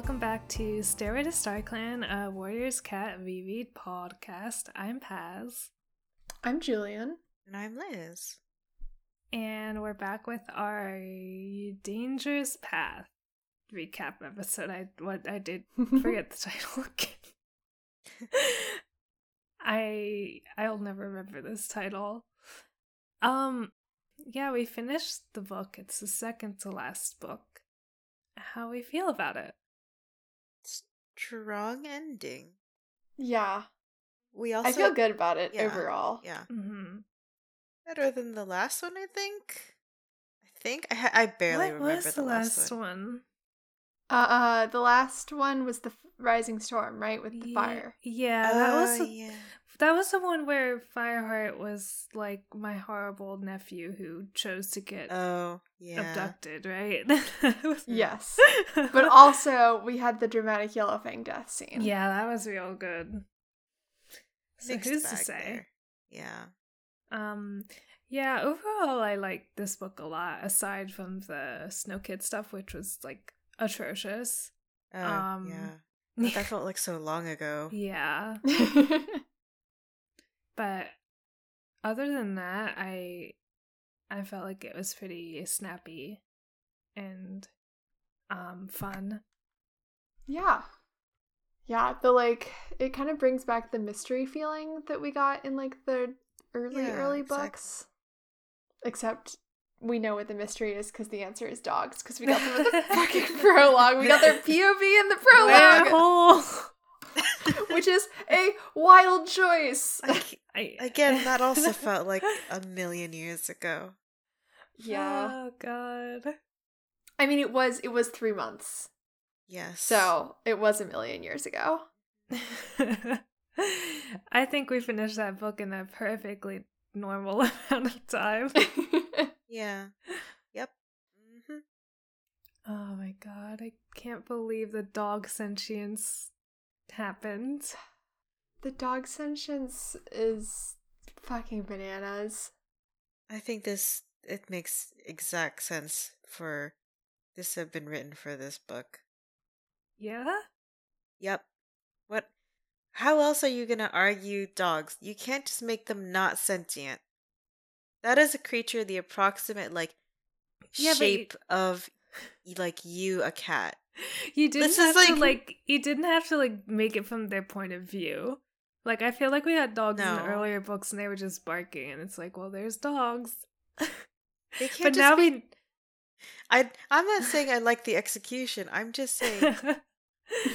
Hi everyone, welcome back to Stairway to Star Clan, a Warriors Cat VV podcast. I'm Paz, I'm Julian. And I'm Liz. and we're back with our Dangerous Path recap episode. I what I did forget the title again. I I'll never remember this title. Um yeah, we finished the book. It's the second to last book. How we feel about it. Strong ending. Yeah, We also I feel good about it yeah. overall. Yeah. Mm-hmm. Better than the last one, I think. I think I I barely what remember the, last, last one. one? Uh, uh, the last one was the f- Rising Storm, right, with the Ye- fire. Yeah, that was Oh, yeah. That was the one where Fireheart was like my horrible nephew who chose to get Oh, yeah. abducted, right? Yes, but also we had the dramatic Yellow Fang death scene. yeah, that was real good. So Mixed who's to say? there. Yeah. Um, yeah, overall, I like this book a lot. Aside from the Snow Kit stuff, which was like atrocious. Oh, Um, yeah. But that felt like so long ago. yeah, but other than that, I I felt like it was pretty snappy and um fun. yeah, yeah. The like, it kind of brings back the mystery feeling that we got in like the early, Yeah, early exactly. books. Except we know what the mystery is because the answer is dogs. Because we got them in the fucking prologue. We got their POV in the prologue. which is a wild choice. I I, again, that also felt like a million years ago. Yeah. Oh god. I mean it was it was 3 months. Yes. So, it was a million years ago. I think we finished that book in a perfectly normal amount of time. Yeah. Yep. hmm Oh my god, I can't believe the dog sentience happened. the dog sentience is fucking bananas. I think this it makes exact sense for this to have been written for this book. Yeah? Yep. What how else are you going to argue dogs? You can't just make them not sentient. That is a creature the approximate like Yeah, but you- shape of like you a cat. You didn't This is have to like- like you didn't have to like make it from their point of view. Like I feel like we had dogs in No. earlier books and they were just barking and it's like, well, there's dogs. They can't but just now be I I'm not saying I like the execution. I'm just saying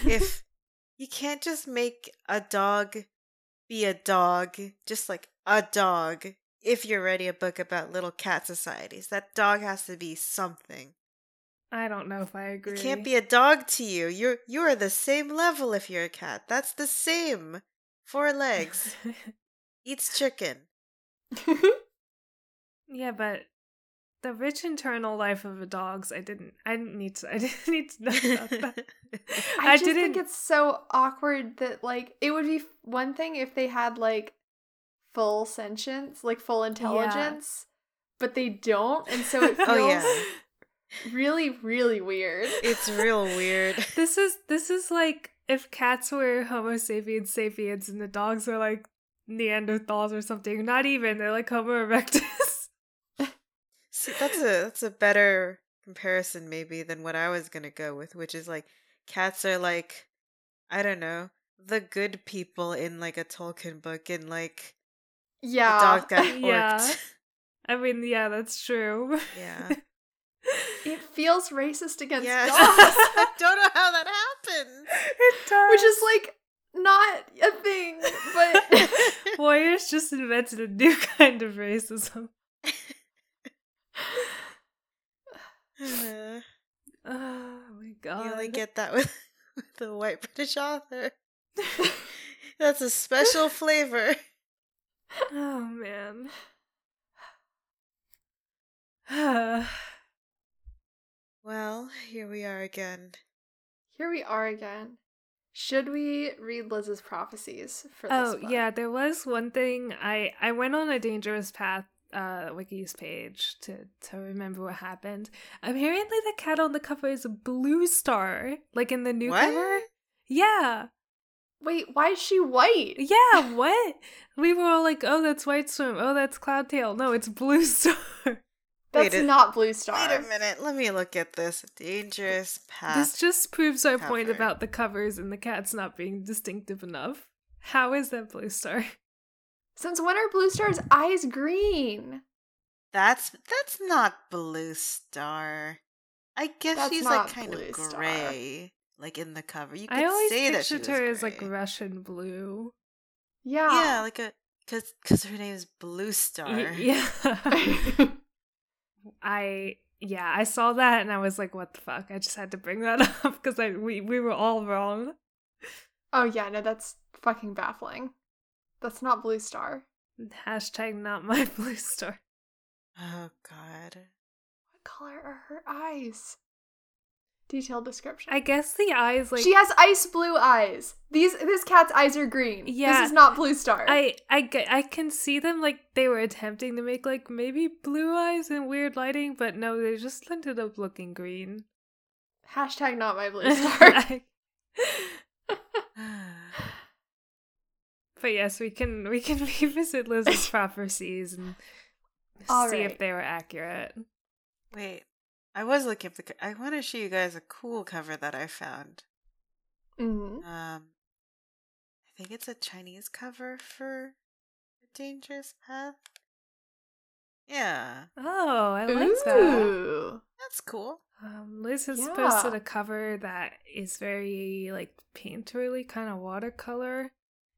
if you can't just make a dog be a dog, just like a dog, if you're writing a book about little cat societies, that dog has to be something. I don't know if I agree. It can't be a dog to you. You're you are the same level if you're a cat. That's the same. Four legs. Eats chicken. yeah, but the rich internal life of a dogs, I didn't. I didn't need to. I didn't need to know about that. I, I just think didn't- it's so awkward that like it would be one thing if they had like full sentience, like full intelligence, but they don't, and so it feels Oh yeah. Really, really weird. It's real weird. This is this is like if cats were Homo sapiens sapiens and the dogs were like Neanderthals or something. Not even. They're like Homo erectus. See, that's a that's a better comparison maybe than what I was gonna go with, which is like cats are like I don't know the good people in like a Tolkien book, and like Yeah. the dog got Yeah. I mean, yeah, that's true. Yeah. It feels racist against Yes. dogs. I don't know how that happens. it does. Which is like not a thing, but Warriors just invented a new kind of racism. Uh, Oh my god. you only get that with, with a white British author. That's a special flavor. oh man. Well, here we are again. here we are again. Should we read Liz's prophecies for this oh book? yeah, there was one thing I I went on a dangerous path uh wiki's page to to remember what happened. Apparently, the cat on the cover is a blue star, like in the new What? cover. Yeah, Wait, why is she white? yeah. What? We were all like, "Oh, that's White Swim. Oh, that's Cloudtail. No, it's Blue Star." That's Wait a- not Blue Star. Wait a minute. Let me look at this. Dangerous path. This just proves our point about the covers and the cats not being distinctive enough. How is that Blue Star? Since when are Blue Star's eyes green? That's that's not blue star. I guess That's she's like kind Blue of Star. gray, like in the cover. You could I always say pictured her as like. Russian blue. Yeah. yeah, like a because because her name is Blue Star. Y- yeah. I yeah, I saw that and I was like, what the fuck? I just had to bring that up because I we, we were all wrong. oh yeah, no, that's fucking baffling. That's not Blue Star. Hashtag not my blue star. Oh God. What color are her eyes? Detailed description. I guess the eyes like she has ice blue eyes. These this cat's eyes are green. Yeah. This is not Blue Star. I I I can see them like they were attempting to make like maybe blue eyes and weird lighting, but no, they just ended up looking green. Hashtag not my Blue Star. But yes, we can we can revisit Liz's prophecies and All see right. if they were accurate. Wait, I was looking at the. co- I want to show you guys a cool cover that I found. Mhm. Um, I think it's a Chinese cover for a Dangerous Path. Yeah, Oh, I like that. That's cool. Um, Liz has Yeah. posted a cover that is very like painterly kind of watercolor.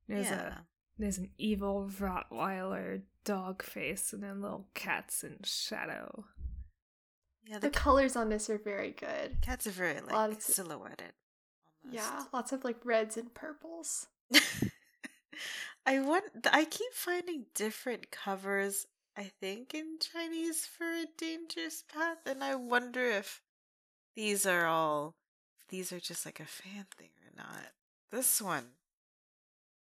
There's yeah. a there's an evil Rottweiler dog face and then little cats in shadow. Yeah, The the, colors on this are very good. cats are very like Lots- silhouetted. Yeah, lots of like reds and purples. I want. I keep finding different covers. I think in Chinese for a dangerous path, and I wonder if these are all. These are just like a fan thing or not. This one,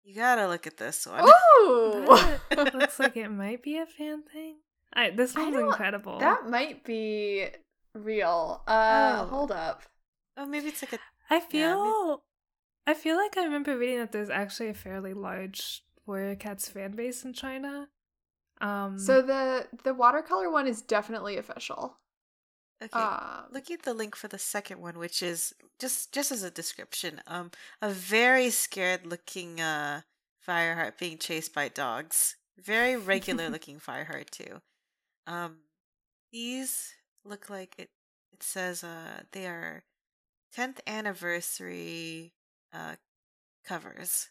you gotta look at this one. Ooh, looks like it might be a fan thing. I, this I one's don't- incredible. that might be real. Uh, Oh. hold up. Oh, maybe it's like a. I feel Yeah, I I feel like I remember reading that there's actually a fairly large Warrior Cats fan base in China. Um So the the watercolor one is definitely official. Okay, Um, look at the link for the second one, which is just just as a description. Um, a very scared looking uh fireheart being chased by dogs. Very regular looking fireheart too. Um, these look like it. It says uh they are tenth anniversary uh covers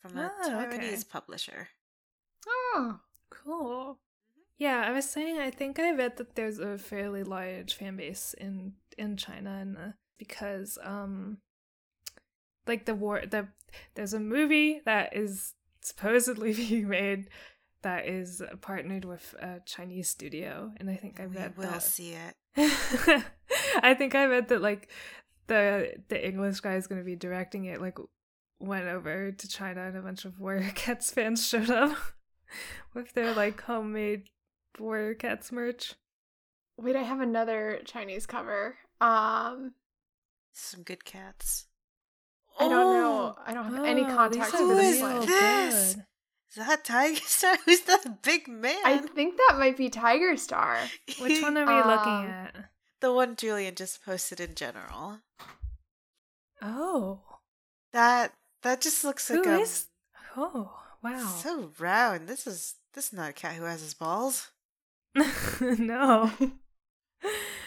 from a Ah, okay. Publisher. oh, Cool. Yeah, I was saying I think I read that there's a fairly large fan base in in China and uh, because um like the war the there's a movie that is supposedly being made that is partnered with a Chinese studio and I think I read we will that see it. I think I read that like the the English guy is going to be directing it like went over to China and a bunch of Warrior Cats fans showed up with their like homemade Warrior Cats merch. wait, I have another Chinese cover. Um, Some good cats. I don't know. I don't have any Oh, context these for are this is one. this? Is that Tiger Star? Who's that big man? I think that might be Tiger Star. Which one are we Um, looking at? the one Julian just posted in general. Oh, That that just looks like who is? Oh, wow. so round. This is this is not a cat who has his balls. no.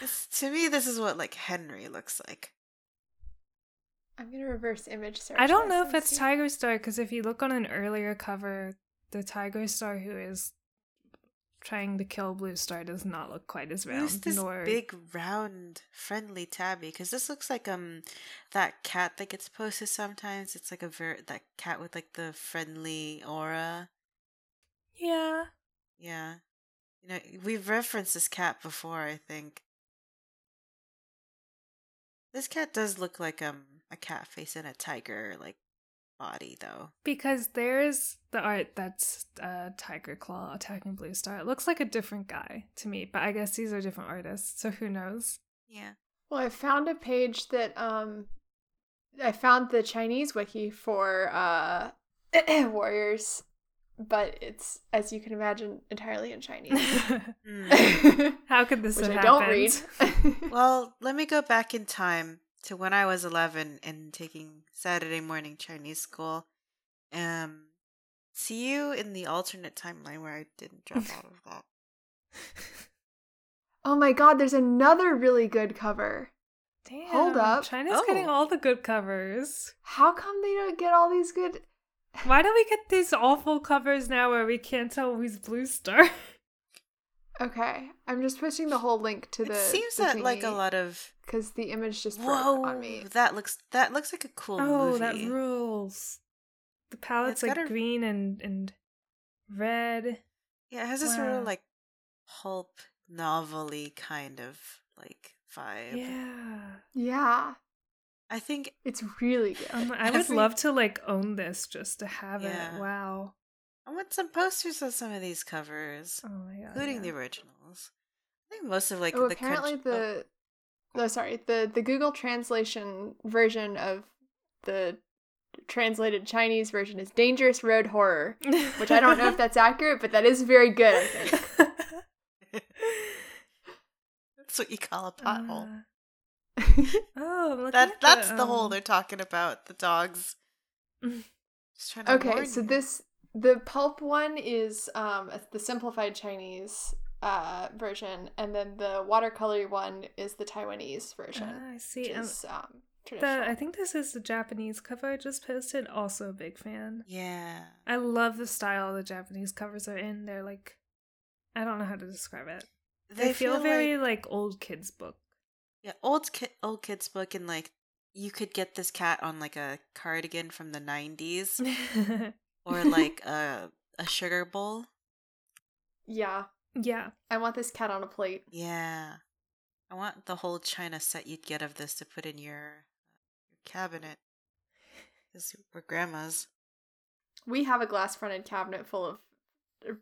This, to me, this is what like Henry looks like. I'm gonna reverse image search. I don't know if it's see. Tiger Star because if you look on an earlier cover, the Tiger Star who is trying to kill Blue Star does not look quite as round. Who's this nor big, round, friendly tabby? Because this looks like um that cat that gets posted sometimes. It's like a ver- that cat with like the friendly aura. yeah. Yeah. You know, we've referenced this cat before, I think. This cat does look like um a cat facing a tiger, like body though. Because there's the art that's uh, Tiger Claw attacking Blue Star. It looks like a different guy to me, but I guess these are different artists, so who knows? Yeah. Well, I found a page that um I found the Chinese wiki for uh warriors, but it's as you can imagine entirely in Chinese. Mm. How could this Which have I don't read. Well, let me go back in time to when I was 11 and taking Saturday morning Chinese school. Um, see you in the alternate timeline where I didn't drop out of that. oh my god, there's another really good cover. Damn, Hold up. China's getting Oh. all the good covers. How come they don't get all these good Why do we get these awful covers now where we can't tell who's Blue Star? Okay, I'm just pushing the whole link to the it seems that like a lot of because the image just broke whoa, on me. that looks that looks like a cool movie. oh, movie. that rules. The palette's It's like a- green and and red. Yeah, it has this Wow. real like pulp novelly kind of like vibe. Yeah. Yeah, I think it's really good. Um, I would Every- love to like own this just to have Yeah. it. Wow. I want some posters of some of these covers, Oh my god. including yeah. the originals. I think most of like oh, the apparently country- oh, the oh sorry the the Google translation version of the translated Chinese version is dangerous road horror, which I don't know if that's accurate, but that is very good. I think. that's what you call a pothole. Uh, oh, that that's the, hole um, they're talking about. The dogs. Just trying to okay, so this the pulp one is um the simplified Chinese uh version, and then the watercolor one is the Taiwanese version, Ah, I see. Um, is um the, traditional. I think this is the Japanese cover I just posted. Also a big fan. Yeah. I love the style the Japanese covers are in. They're like, I don't know how to describe it. They, feel, very like, like, old kids book. yeah old ki- old kids book and like you could get this cat on like a cardigan from the 90s or like a a sugar bowl. yeah, yeah. I want this cat on a plate. Yeah. I want the whole china set you'd get of this to put in your your cabinet. Cuz we're grandmas. We have a glass fronted cabinet full of er,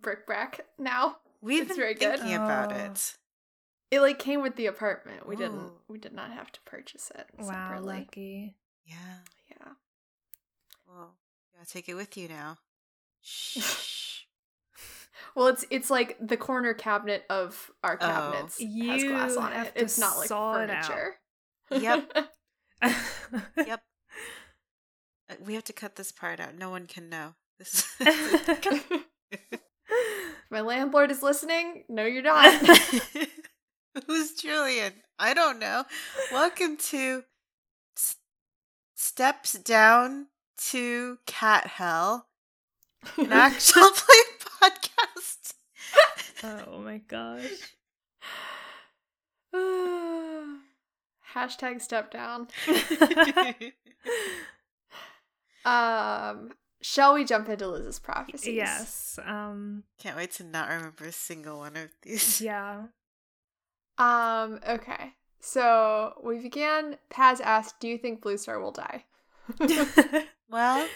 bric-a-brac now. We've It's been very good. thinking about Oh. it. It like came with the apartment. We didn't. We did not have to purchase it Wow, separately. lucky. Yeah. Yeah. Well, you gotta take it with you now. Shh. Well, it's it's like the corner cabinet of our Oh. cabinets has glass on it. It's not like saw it out. furniture. Yep. yep. Uh, We have to cut this part out. No one can know. This My landlord is listening. No, you're not. Who's Julian? I don't know. Welcome to S- Steps Down to Cat Hell, an actual play podcast. Oh my gosh. Hashtag step down. Um, shall we jump into Liz's prophecies? yes. Um. Can't wait to not remember a single one of these. Yeah. Um, okay. So we began. Paz asked, Do you think Blue Star will die? Well,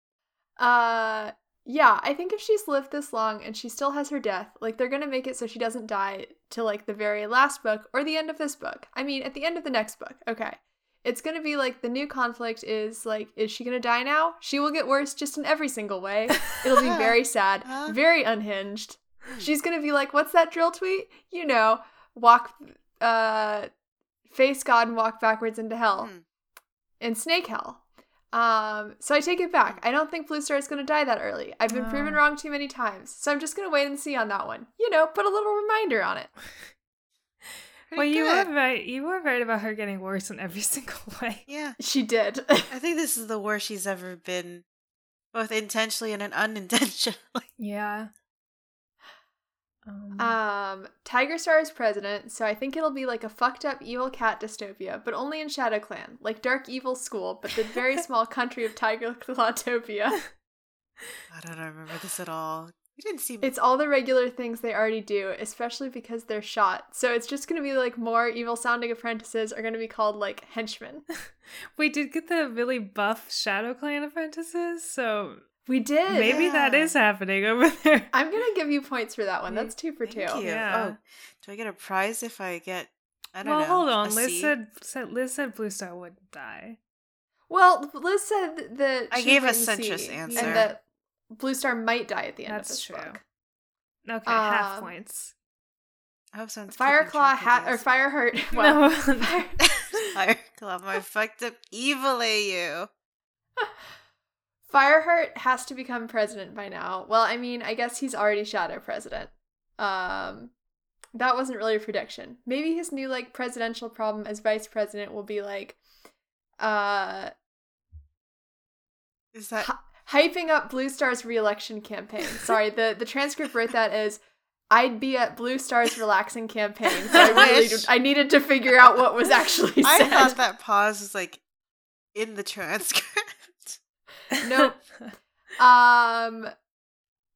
Uh yeah, I think if she's lived this long and she still has her death, like they're gonna make it so she doesn't die till like the very last book or the end of this book. I mean, at the end of the next book. Okay. It's gonna be like the new conflict is like, is she gonna die now? She will get worse just in every single way. It'll be very sad, Huh? very unhinged. She's gonna be like, what's that dril tweet? You know, walk uh face God and walk backwards into hell Hmm. in Snake Hell. Um, so I take it back. I don't think Blue Star is going to die that early. I've been proven Oh. wrong too many times. So I'm just going to wait and see on that one. You know, put a little reminder on it. pretty well, you good. were right. You were right about her getting worse in every single way. Yeah. She did. I think this is the worst she's ever been, both intentionally and unintentionally. Yeah. Um, um, Tiger Star is president, so I think it'll be like a fucked up evil cat dystopia, but only in Shadow Clan, like Dark Evil School, but the very small country of Tiger Clawtopia. I don't remember this at all. You didn't see It's all the regular things they already do, especially because they're shot. So it's just gonna be like more evil sounding apprentices are gonna be called like henchmen. We did get the really buff Shadow Clan apprentices, so We did. maybe that Yeah. is happening over there. I'm gonna give you points for that one. That's two for Thank two. you. Yeah. Oh, do I get a prize if I get? I don't well, know. hold on. Liz said, said Liz said Blue Star wouldn't die. Well, Liz said that I she gave a wait and centrist see, answer. and that Blue Star might die at the end That's of this true. book. Okay, half Um, points. I hope someone's Fireclaw hat or Fireheart. Well, No. Fire- Fireclaw, my fucked up evil AU. Fireheart has to become president by now. Well, I mean, I guess he's already shadow president. Um that wasn't really a prediction. Maybe his new like presidential problem as vice president will be like uh Is that? hy- hyping up Blue Star's reelection campaign. Sorry, the the transcript wrote that as I'd be at Blue Star's relaxing campaign. So I really. I needed to figure out what was actually I thought that pause was like in the transcript. Nope. Um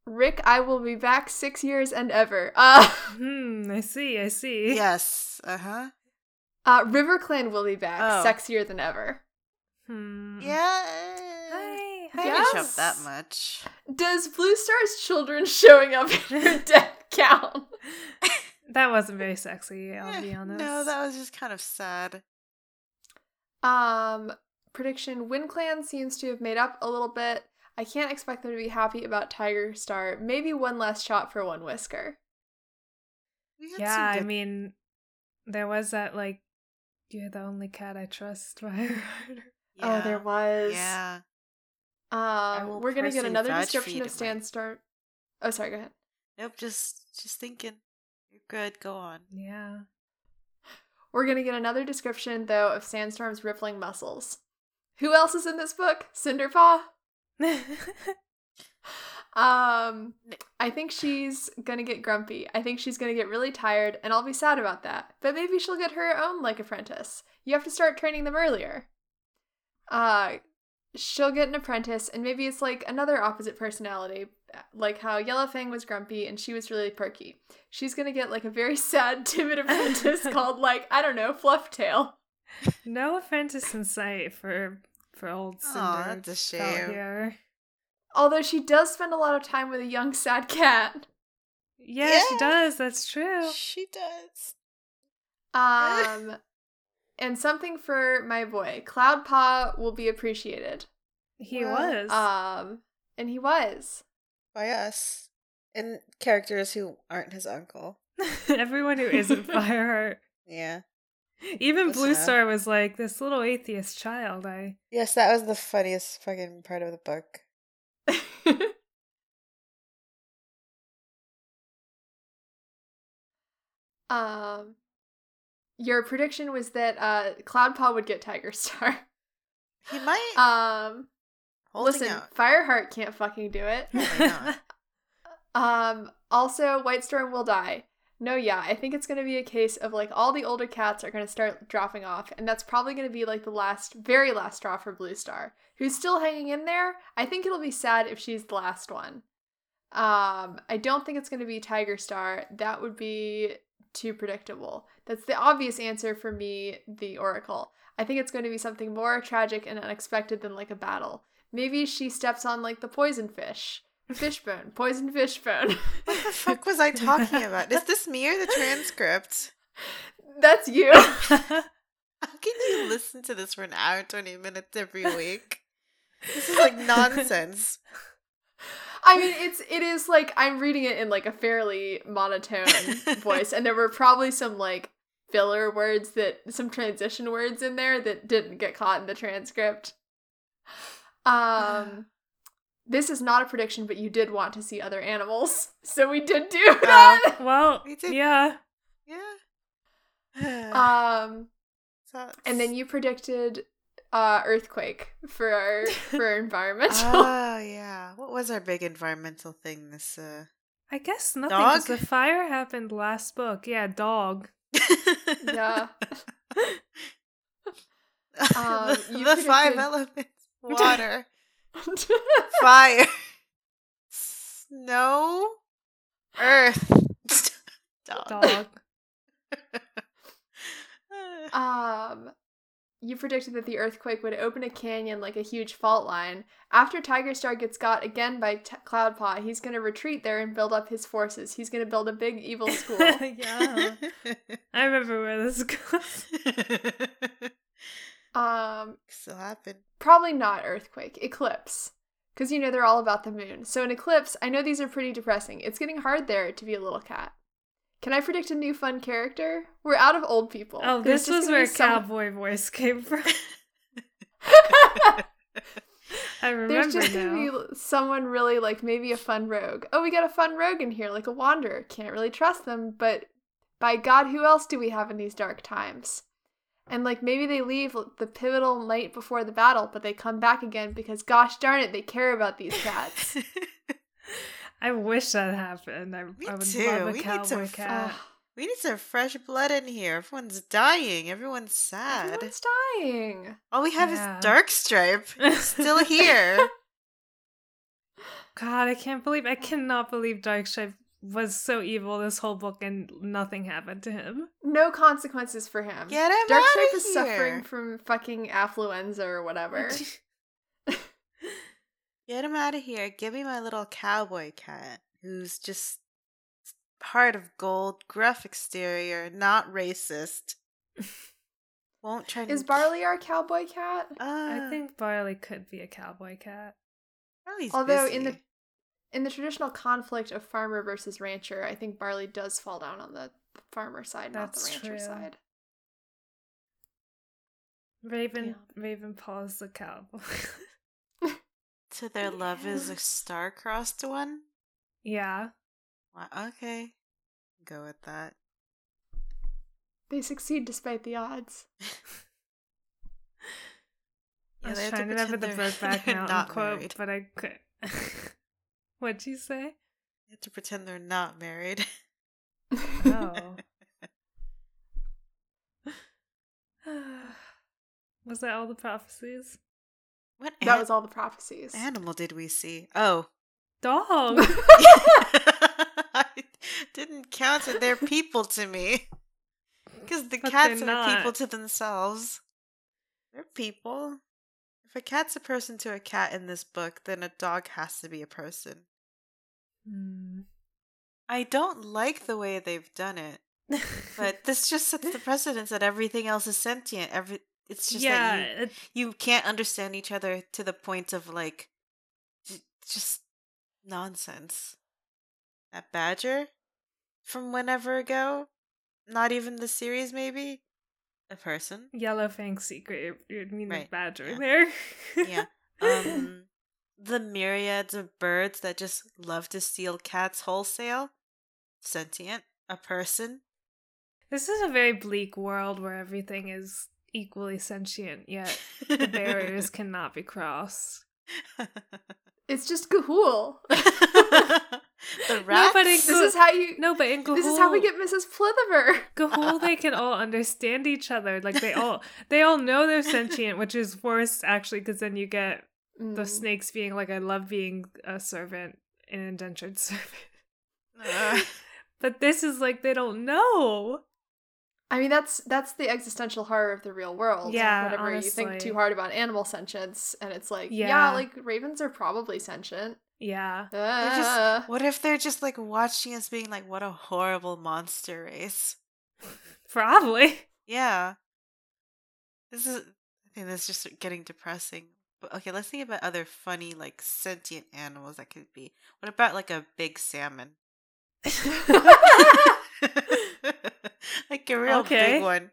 Rick, I will be back six years and ever. Uh hmm, I see, I see. yes. Uh huh. uh River Clan will be back, Oh. sexier than ever. Hmm. Yeah. Hi, I hi. didn't show up that much. Does Blue Star's children showing up in her death count? That wasn't very sexy, I'll Eh, be honest. No, that was just kind of sad. Um, prediction: Wind Clan seems to have made up a little bit. I can't expect them to be happy about Tiger Star. Maybe one less shot for one whisker. Yeah, some I mean, there was that, like, you're the only cat I trust vibe. Oh, there was. Yeah. Um, we're gonna get another description of to my- Sandstorm. Oh, sorry. Go ahead. Nope. Just, just thinking. You're good. Go on. yeah. We're gonna get another description though of Sandstorm's rippling muscles. Who else is in this book? Cinderpaw. Um, I think she's gonna get grumpy. I think she's gonna get really tired, and I'll be sad about that. But maybe she'll get her own like apprentice. You have to start training them earlier. Uh, she'll get an apprentice, and maybe it's like another opposite personality, like how Yellowfang was grumpy and she was really perky. She's gonna get like a very sad, timid apprentice called like I don't know, Flufftail. No apprentice in sight for for old Cinder. Aw, that's a shame. Here. Although she does spend a lot of time with a young sad cat. Yeah, she does. That's true. She does. Um, and something for my boy, Cloudpaw will be appreciated. He Well, was. Um, and he was. By us. And characters who aren't his uncle. Everyone who isn't Fireheart. Yeah. Even Blue. Star was like this little atheist child. I Yes, that was the funniest fucking part of the book. um, your prediction was that uh Cloudpaw would get Tiger Star. He might. Um, listen, out. Fireheart can't fucking do it. Not. Um, also, White Storm will die. No, yeah, I think it's gonna be a case of like all the older cats are gonna start dropping off, and that's probably gonna be like the last, very last straw for Blue Star, who's still hanging in there. I think it'll be sad if she's the last one. Um, I don't think it's gonna be Tiger Star. That would be too predictable. That's the obvious answer for me, the Oracle. I think it's going to be something more tragic and unexpected than like a battle. Maybe she steps on like the poison fish. Fishbone. Poison fishbone. What the fuck was I talking about? Is this me or the transcript? That's you. How can you listen to this for an hour and 20 minutes every week? This is like nonsense. I mean, it's it is like I'm reading it in like a fairly monotone voice, and there were probably some like filler words that some transition words in there that didn't get caught in the transcript. Um, this is not a prediction, but you did want to see other animals, so we did do that. well, We did- yeah. Yeah. Um, So and then you predicted uh earthquake for our for our environmental. Oh, yeah. What was our big environmental thing this uh I guess nothing because Dog? the fire happened last book. Yeah, dog. Yeah. Um, the, you the five elements water, fire, Snow. Earth. Dog. Dog. Um, you predicted that the earthquake would open a canyon like a huge fault line. After Tiger Star gets got again by T- Cloudpaw, he's going to retreat there and build up his forces. He's going to build a big evil school. yeah. I remember where this goes. Um, Still happen. probably not earthquake, eclipse. Because you know they're all about the moon. So an eclipse, I know these are pretty depressing. It's getting hard there to be a little cat. Can I predict a new fun character? We're out of old people. Oh, this was where be some- cowboy voice came from. I remember There's just now. gonna be someone really like maybe a fun rogue. Oh, we got a fun rogue in here, like a wanderer. Can't really trust them, but by God, who else do we have in these dark times? And like maybe they leave the pivotal night before the battle, but they come back again because gosh darn it, they care about these cats. I wish that happened. I, Me I would too. love a We need some cat. Ugh, we need some fresh blood in here. Everyone's dying. Everyone's sad. everyone's dying. All we have Yeah. is Darkstripe. Still here. God, I can't believe I cannot believe Darkstripe was so evil this whole book and nothing happened to him. No consequences for him. Get him Darkstripe outta is suffering from fucking affluenza or whatever. Get him out of here. Give me my little cowboy cat who's just heart of gold, gruff exterior, not racist. Won't try to. Is Barley our cowboy cat? Uh, I think Barley could be a cowboy cat. Barley's Although in the busy. In the traditional conflict of farmer versus rancher, I think Barley does fall down on the farmer side, not the That's rancher true. side. Raven Raven Paw's the cowboy. So their love is a star-crossed one. yeah. Wow, okay, go with that. They succeed despite the odds. I was they trying to remember the pretend they're- Brokeback Mountain quote, married. but I could. What'd you say? You have to pretend they're not married. Oh. was that all the prophecies? what that was all the prophecies. animal did we see? Oh, Dog. I didn't count it. They're people to me. Because the But cats they're are people to themselves. They're people. If a cat's a person to a cat in this book, then a dog has to be a person. Hmm. I don't like the way they've done it, but this just sets the precedence that everything else is sentient. Every it's just yeah, that it- you, you can't understand each other to the point of like just nonsense. That badger from whenever ago, not even the series, maybe a person. Yellow Fang secret. You mean Right, badger yeah. there? Yeah. Um, the myriads of birds that just love to steal cats wholesale, sentient, a person. This is a very bleak world where everything is equally sentient, yet the barriers cannot be crossed. It's just Ga'Hoole. the rats. but it- this is how you. No, but in Ga'Hoole, This is how we get Mrs. Plithiver. Ga'Hoole, they can all understand each other. Like they all, they all know they're sentient, which is worse actually, because then you get the Mm. snakes being like, "I love being a servant, an indentured servant." Uh, But this is like they don't know. I mean, that's that's the existential horror of the real world. Yeah, Whenever you think too hard about animal sentience, and it's like, yeah, Yeah. like ravens are probably sentient. Yeah. they're just- Uh, what if they're just like watching us being like, what a horrible monster race? Probably. Yeah. This is I think this is just getting depressing. But okay, let's think about other funny, like sentient animals that could be. What about like a big salmon? like a real Okay. big one.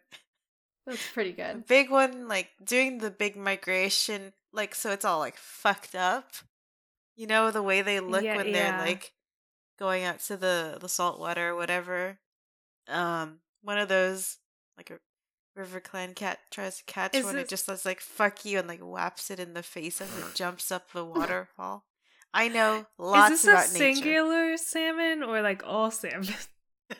that's pretty good. big one, like doing the big migration, like so it's all like fucked up. You know the way they look Yeah, when yeah. they're like going out to the the salt water or whatever. Um, one of those like a river clan cat tries to catch Is one. this- It just does like fuck you and like whaps it in the face as it jumps up the waterfall. I know lots is this a about singular salmon or like all salmon?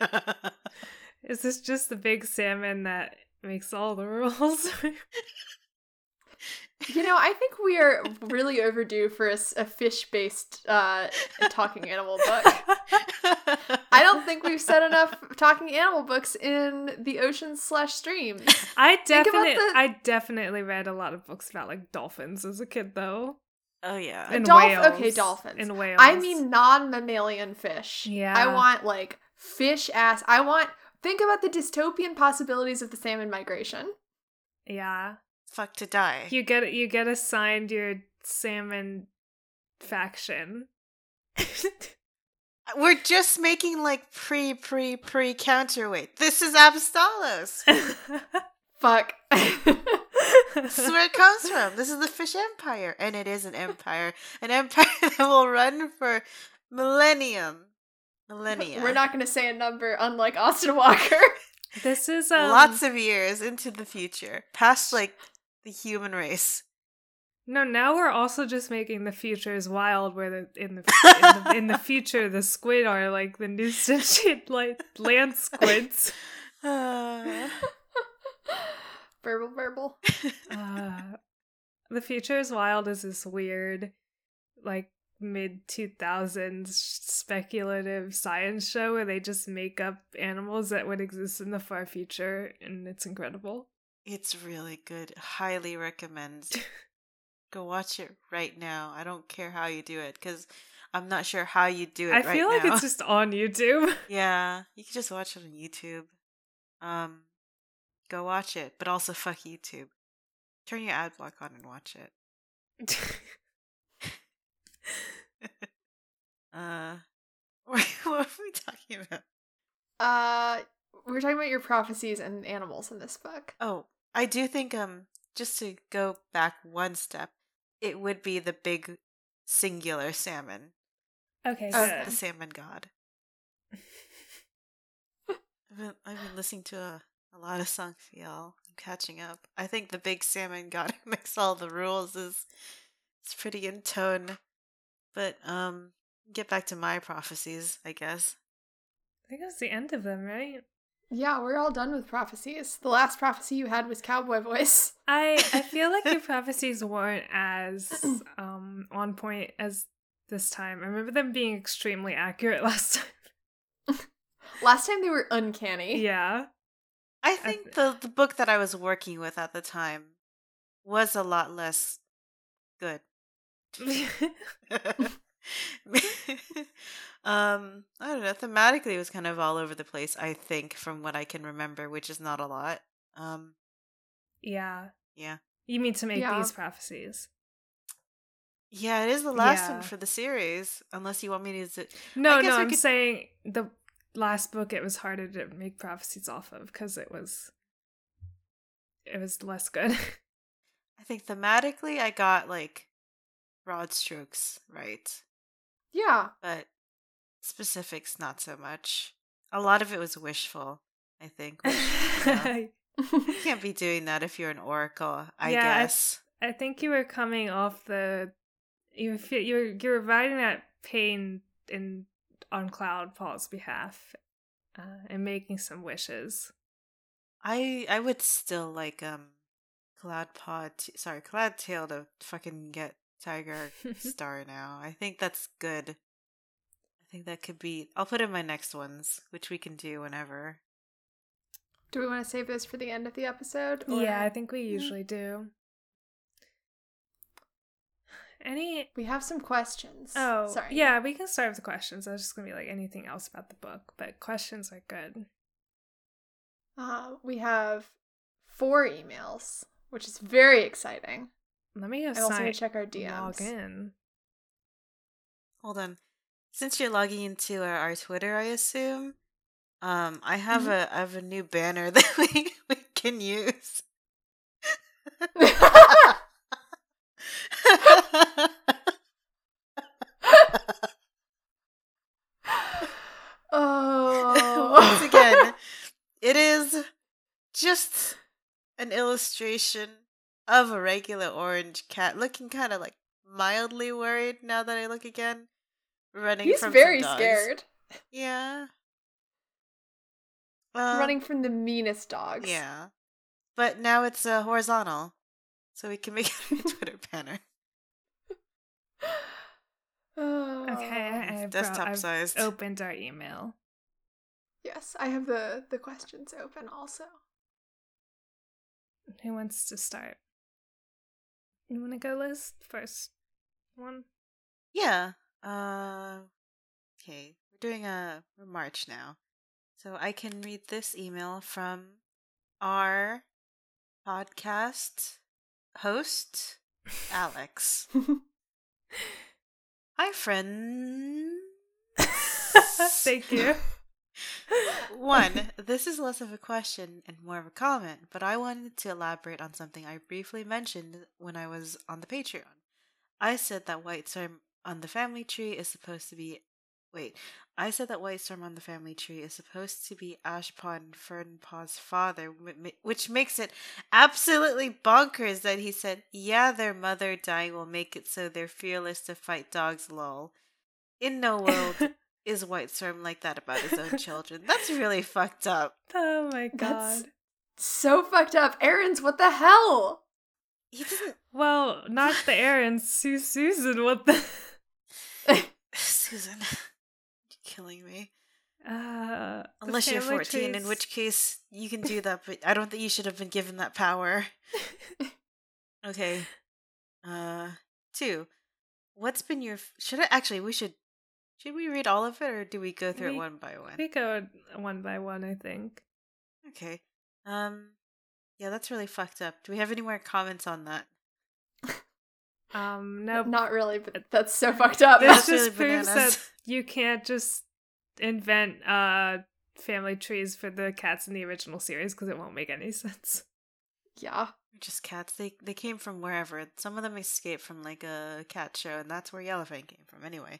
nature. Is this just the big salmon that makes all the rules? You know, I think we are really overdue for a fish-based uh, talking animal book. I don't think we've said enough talking animal books in the oceans slash streams. I definitely, the- I definitely read a lot of books about like dolphins as a kid, though. Oh yeah. And Dolph- whales. okay, dolphins. And whales. I mean non-mammalian fish. Yeah. I want like fish ass. I want think about the dystopian possibilities of the salmon migration. yeah. Fuck to die. You get you get assigned your salmon faction. We're just making like pre pre pre counterweight. This is Apostolos. Fuck. This is where it comes from. This is the fish empire, and it is an empire, an empire that will run for millennium, millennia. We're not going to say a number, unlike Austin Walker. this is um, lots of years into the future, past like the human race. No, now we're also just making the future futures wild, where the in the in the, in the future the squid are like the new sentient like land squids. Uh, burble, burble. Uh, the future is wild is this weird, like mid two thousands speculative science show where they just make up animals that would exist in the far future, and it's incredible. it's really good. Highly recommend. Go watch it right now. I don't care how you do it because I'm not sure how you do it. I right feel like now. it's just on YouTube. Yeah, you can just watch it on YouTube. Um, go watch it, but also fuck YouTube. Turn your ad block on and watch it. uh, what are we talking about? Uh, we're talking about your prophecies and animals in this book. Oh, I do think um, just to go back one step, it would be the big singular salmon, okay, the salmon god. I've been, I've been listening to a, a lot of songs, y'all. I'm catching up. I think the big salmon god who makes all the rules is is pretty in tone. But um, get back to my prophecies, I guess. I think that's the end of them, right? Yeah, we're all done with prophecies. The last prophecy you had was cowboy voice. I I feel like your prophecies weren't as um on point as this time. I remember them being extremely accurate last time. Last time they were uncanny. yeah. I think the the book that I was working with at the time was a lot less good. um, I don't know. Thematically, it was kind of all over the place. I think, from what I can remember, which is not a lot. Um, yeah. yeah, You mean to make Yeah. these prophecies? yeah, it is the last Yeah. one for the series. Unless you want me to use it. No, no, I'm could- saying the last book it was harder to make prophecies off of because it was it was less good. I think thematically, I got like broad strokes right, Yeah. but specifics not so much. A lot of it was wishful. I think. Which, you can't be doing that if you're an oracle. I Yeah, I- guess. I think you were coming off the you feel you were you were riding that pain in on Cloud Paw's behalf uh, and making some wishes. I I would still like um Cloud Paw sorry, Cloud Tail to fucking get Tiger Star now. I think that's good. I think that could be I'll put in my next ones, which we can do whenever. Do we want to save this for the end of the episode? or- Yeah, I think we usually do. Any We have some questions. Oh, sorry. Yeah, we can start with the questions. I was just gonna be like anything else about the book, but questions are good. Uh, we have four emails, which is very exciting. Let me go I also need to check our DMs. log in. Hold on. Since you're logging into our, our Twitter, I assume, um, I have Mhm. a I have a new banner that we, we can use. oh. Once again, it is just an illustration of a regular orange cat looking kind of like mildly worried now that I look again. Running He's from some very dogs. scared. Yeah. Um, Running from the meanest dogs. Yeah. But now it's uh, horizontal. so we can make it a Twitter banner. Oh. Okay, I, I desktop I've sized. opened our email. Yes, I have the the questions open also. Who wants to start? You want to go, Liz? First one. Yeah. Uh. Okay, we're doing a we're March now, so I can read this email from our podcast host Alex. Hi, friends. Thank you. One, this is less of a question and more of a comment, but I wanted to elaborate on something I briefly mentioned when I was on the Patreon. I said that White Storm on the family tree is supposed to be. Wait, I said that White Storm on the family tree is supposed to be Ashpaw and Fernpaw's father, which makes it absolutely bonkers that he said, yeah, their mother dying will make it so they're fearless to fight dogs, lol. In no world is White Storm like that about his own children. That's really fucked up. Oh my god. That's so fucked up. Erin's what the hell? He doesn't. Well, not the Aaron, Sue Susan. What the? Susan, you're killing me. Uh, Unless you're family 14, in which case you can do that, but I don't think you should have been given that power. Okay. Uh, two. What's been your. f- Should I. Actually, we should. Should we read all of it or do we go through We- it one by one? we go one by one. I think. Okay. Um. Yeah, that's really fucked up. Do we have any more comments on that? Um, no, Not really, but that's so fucked up. this That's just really proves bananas. that you can't just invent uh family trees for the cats in the original series because it won't make any sense. yeah. Just cats. They they came from wherever. Some of them escaped from like a cat show, and that's where Yellowfang came from. Anyway.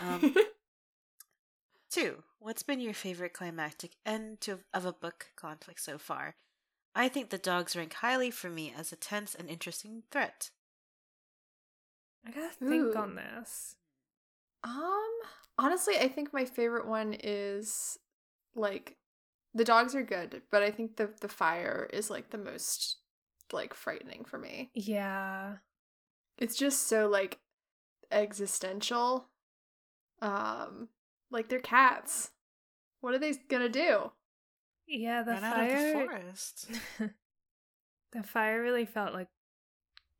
Um, Two, what's been your favorite climactic end to, of a book conflict so far? I think the dogs rank highly for me as a tense and interesting threat. I gotta think Ooh. on this. Um, honestly, I think my favorite one is like the dogs are good, but I think the the fire is like the most like frightening for me. Yeah, It's just so like existential. Um, like they're cats. What are they gonna do? yeah. The Run out of the fire. forest. the fire really felt like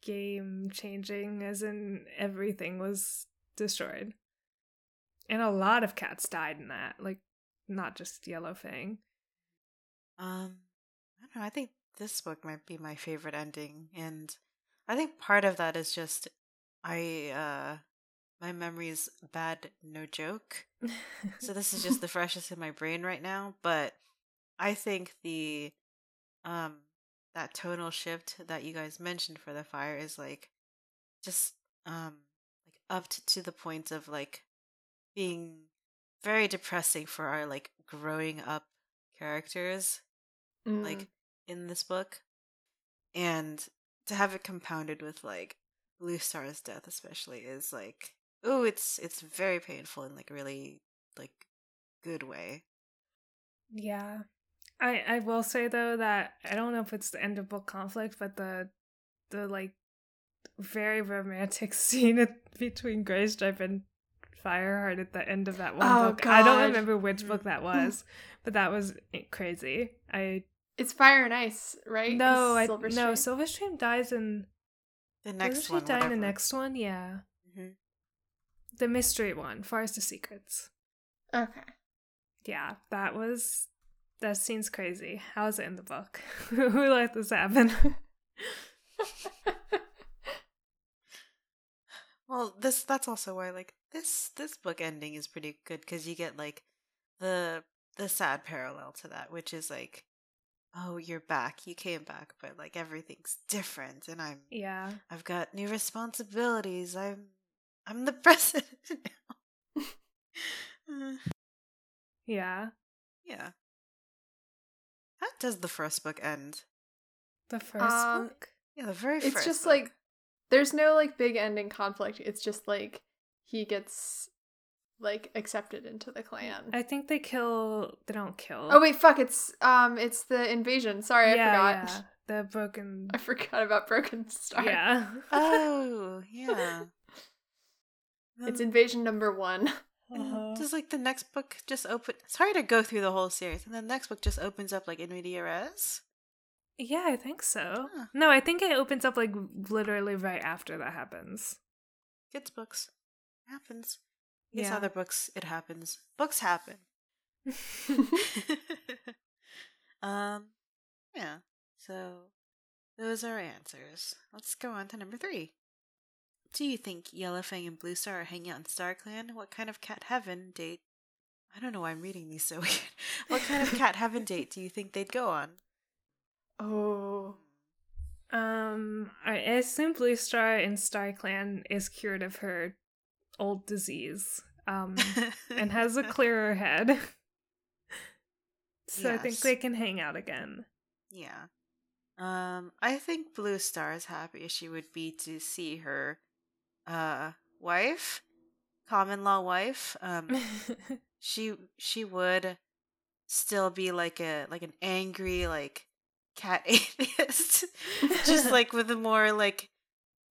game changing, as in everything was destroyed, and a lot of cats died in that. Like, not just Yellow Yellowfang. Um, I don't know. I think this book might be my favorite ending, and I think part of that is just I uh my memory is bad, no joke. so this is just the freshest in my brain right now but i think the um that tonal shift that you guys mentioned for the fire is like just um like up to, to the point of like being very depressing for our like growing up characters Mm. like in this book and to have it compounded with like blue star's death especially is like oh it's it's very painful in like a really like good way Yeah. I I will say though that I don't know if it's the end of book conflict, but the the like very romantic scene at- between Greystripe and Fireheart at the end of that one Oh, book. I don't remember which book that mm. was, but that was eh, crazy. I it's fire and ice, right? no, I Silver no Stream? Silverstream dies in the doesn't next she one die in the next one? Yeah. The mystery one, Forest of Secrets. Okay. Yeah, that was that scene's crazy. How is it in the book? Who let this happen? well this that's also why like this this book ending is pretty good because you get like the the sad parallel to that which is like oh you're back you came back but like everything's different and i'm yeah. i've got new responsibilities i'm i'm the president now Uh, Yeah. yeah how does the first book end The first Um, book? yeah the very it's first just book. like there's no like big ending conflict. It's just like he gets like accepted into the clan. I think they kill they don't kill. Oh wait, fuck! It's um, it's the invasion. Sorry, I forgot. yeah. the broken. I forgot about Broken Star. Yeah. Oh, yeah. It's invasion number one. Uh-huh. Does like the next book just open? Sorry to go through the whole series, and the next book just opens up like in media res. Yeah, I think so. Huh. No, I think it opens up like literally right after that happens. Kids books happens. Yes, Yeah. other books it happens. Books happen. um, yeah. So those are our answers. Let's go on to number three. Do you think Yellowfang and Blue Star are hanging out in Star Clan? What kind of cat heaven date? I don't know why I'm reading these so weird. What kind of cat heaven date do you think they'd go on? Oh. Um, I assume Blue Star in Star Clan is cured of her old disease. Um, and has a clearer head. so I think they can hang out again. Yeah. Um, I think Blue Star is happy as she would be to see her uh wife, common law wife. Um she she would still be like a like an angry like cat atheist. Just like with a more like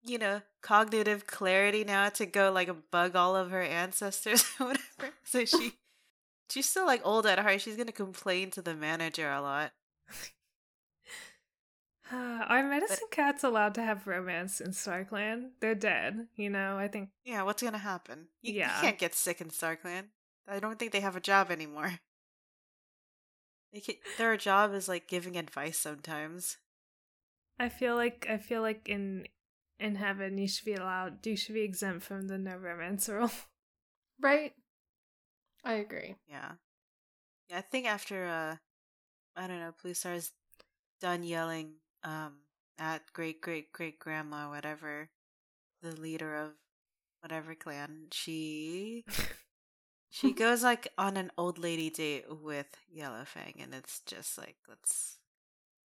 you know, cognitive clarity now to go like bug all of her ancestors or whatever. So she she's still like old at heart. She's gonna complain to the manager a lot. Are medicine cats allowed to have romance in Star Clan? They're dead, you know. I think Yeah, what's gonna happen? You, Yeah. you can't get sick in StarClan. I don't think they have a job anymore. They can, their job is like giving advice sometimes. I feel like I feel like in in heaven you should be allowed you should be exempt from the no romance rule. Right? I agree. Yeah, yeah. I think after uh, I don't know, Blue Star's done yelling um at great great great grandma whatever, the leader of whatever clan, she she goes like on an old lady date with Yellowfang, and it's just like let's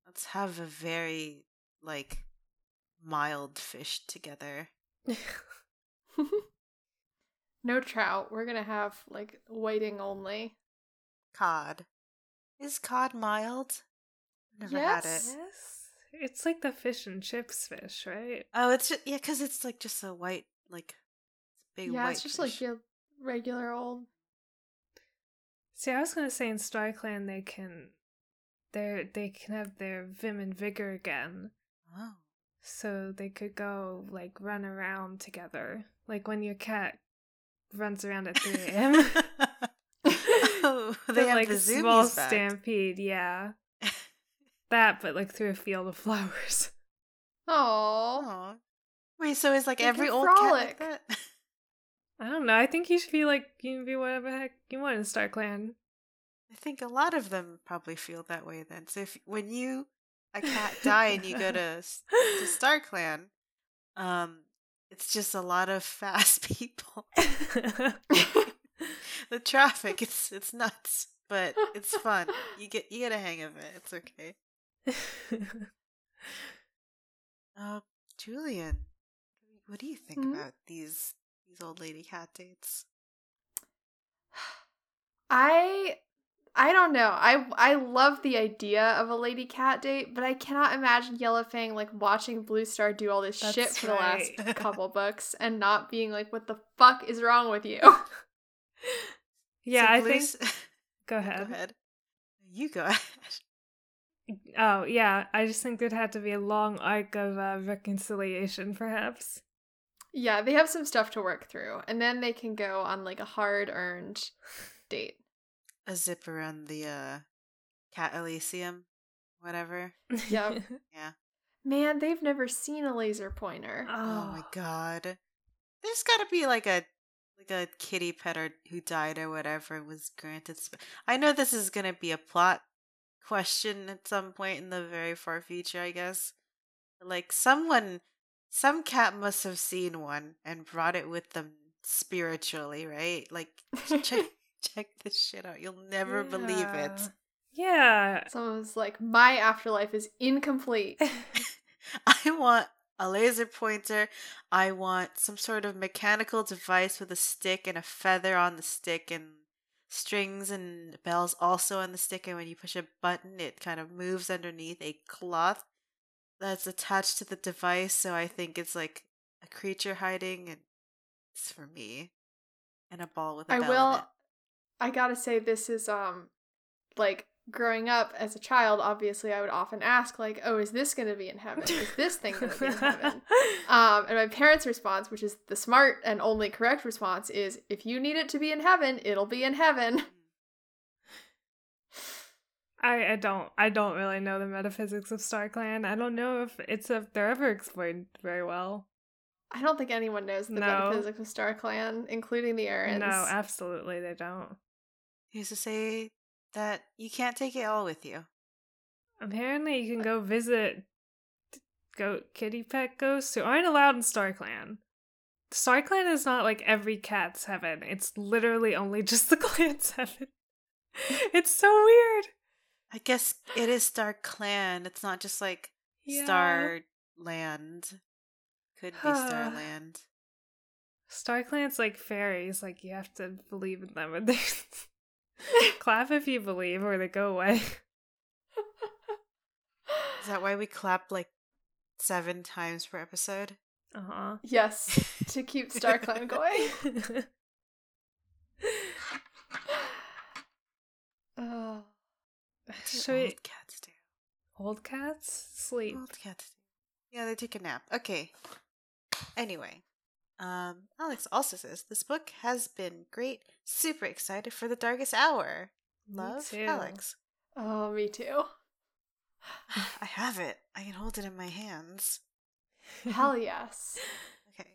let's have a very like mild fish together. no trout. We're gonna have like whiting only. Cod is cod mild? I never had it. Yes. It's like the fish and chips fish, right? Oh, it's just, yeah, because it's like just a white like big yeah, white. it's just fish. like your regular old. See, I was gonna say in Star Clan they can they they can have their vim and vigor again. oh. So they could go like run around together. Like when your cat runs around at 3 a.m. oh, they have like the small back. stampede, yeah. That, but like through a field of flowers. Oh. Wait, so is like They can every old cat like that? I don't know. I think you should be like you can be whatever the heck you want in Star Clan. I think a lot of them probably feel that way then. So if when you a cat die and you go to to Star Clan, um, it's just a lot of fast people. the traffic, it's it's nuts, but it's fun. You get you get a hang of it. It's okay. Uh, Julian, what do you think Mhm. about these these old lady cat dates? I I don't know. I I love the idea of a lady cat date, but I cannot imagine Yellowfang like watching Blue Star do all this shit That's for the last couple books and not being like, "What the fuck is wrong with you?" yeah, So I Blue think. S- Go Go ahead. ahead. You go ahead. Oh yeah, I just think there'd have to be a long arc of uh, reconciliation, perhaps. yeah, they have some stuff to work through, and then they can go on like a hard earned date. A zip around the uh, cat Elysium, whatever. Yep. Yeah. Man, they've never seen a laser pointer. Oh, my god. There's got to be like a like a kitty pet or who died or whatever was granted. Sp- I know this is gonna be a plot question at some point in the very far future, I guess. Like someone, some cat must have seen one and brought it with them spiritually, right? Like check check this shit out. You'll never believe it. Yeah. Someone's like, "My afterlife is incomplete." I want a laser pointer. I want some sort of mechanical device with a stick and a feather on the stick and strings and bells also on the stick. And when you push a button, it kind of moves underneath a cloth that's attached to the device, so I think it's like a creature hiding, and it's for me, and a ball with a I will. I gotta say, this is um, like growing up as a child. Obviously, I would often ask, like, "Oh, is this gonna be in heaven? Is this thing gonna be in heaven?" Um, and my parents' response, which is the smart and only correct response, is, "If you need it to be in heaven, it'll be in heaven." I, I don't I don't really know the metaphysics of StarClan. I don't know if it's if they're ever explained very well. I don't think anyone knows the No. metaphysics of Star Clan, including the Erins. No, absolutely they don't. He used to say that you can't take it all with you. Apparently, you can go visit goat kitty pet ghosts who aren't allowed in Star Clan. Star Clan is not like every cat's heaven. It's literally only just the clan's heaven. It's so weird. I guess it is Star Clan. It's not just like Yeah. Star Land. Could be Star Land. StarClan's like fairies. Like you have to believe in them, and they clap if you believe, or they go away. Is that why we clap like seven times per episode? Uh huh. yes, to keep Star Clan going. Oh. Should we Old cats do. old cats sleep? Old cats do. Yeah, they take a nap. Okay. Anyway, um, Alex also says this book has been great. Super excited for the darkest hour. Love. Alex. oh, me too. I have it. I can hold it in my hands. Hell yes. Okay.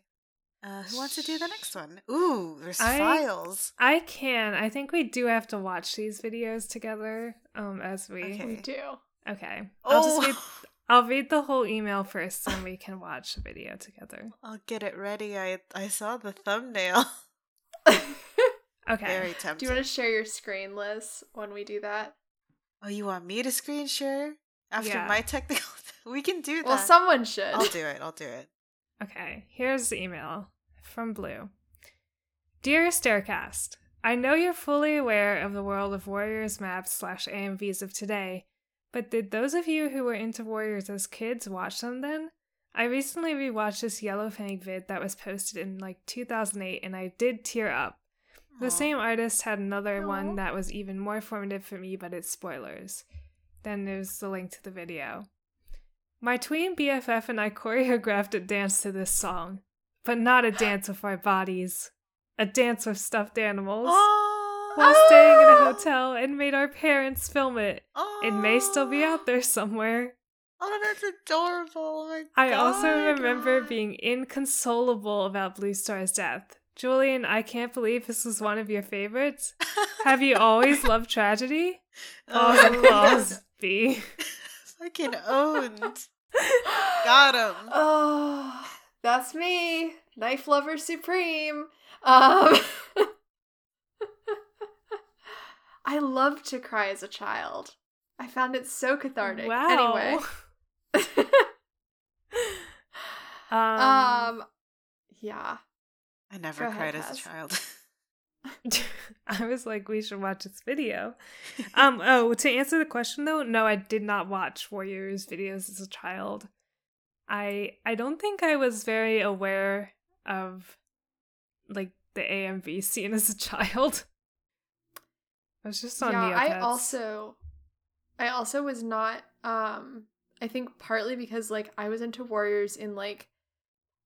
Uh, who wants to do the next one? Ooh, there's I- files. I can. I think we do have to watch these videos together. Um, as we Okay. We do. okay. I'll Oh, just read. I'll read the whole email first, and we can watch the video together. I'll get it ready. I I saw the thumbnail. Okay. Very tempting. do you want to share your screen, Liz, when we do that? Oh, you want me to screen share after Yeah. my technical? we can do that. Well, someone should. I'll do it. I'll do it. Okay, here's the email from Blue. Dear Staircast, I know you're fully aware of the world of Warriors maps slash AMVs of today, but did those of you who were into Warriors as kids watch them then? I recently rewatched this Yellow Fang vid that was posted in like 2008 and I did tear up. The Aw. same artist had another Aw. one that was even more formative for me, but it's spoilers. Then there's the link to the video. My tween BFF and I choreographed a dance to this song, but not a dance with our bodies, a dance with stuffed animals. Oh, While staying in a Ah! hotel and made our parents film it. It may still be out there somewhere. Oh, that's adorable. Oh I also remember being inconsolable about Blue Star's death. Julian, I can't believe this was one of your favorites. Have you always loved tragedy? Oh, pause. B. Fucking owned. Got him. Oh, that's me, knife lover supreme. Um, I loved to cry as a child. I found it so cathartic. Wow. Anyway, um, um, yeah. I never Go ahead, cried as a child. I was like, we should watch this video. Um, oh, to answer the question though, no, I did not watch Warriors videos as a child. I I don't think I was very aware of like the AMV scene as a child. I was just on the yeah, I also I also was not um I think partly because like I was into warriors in like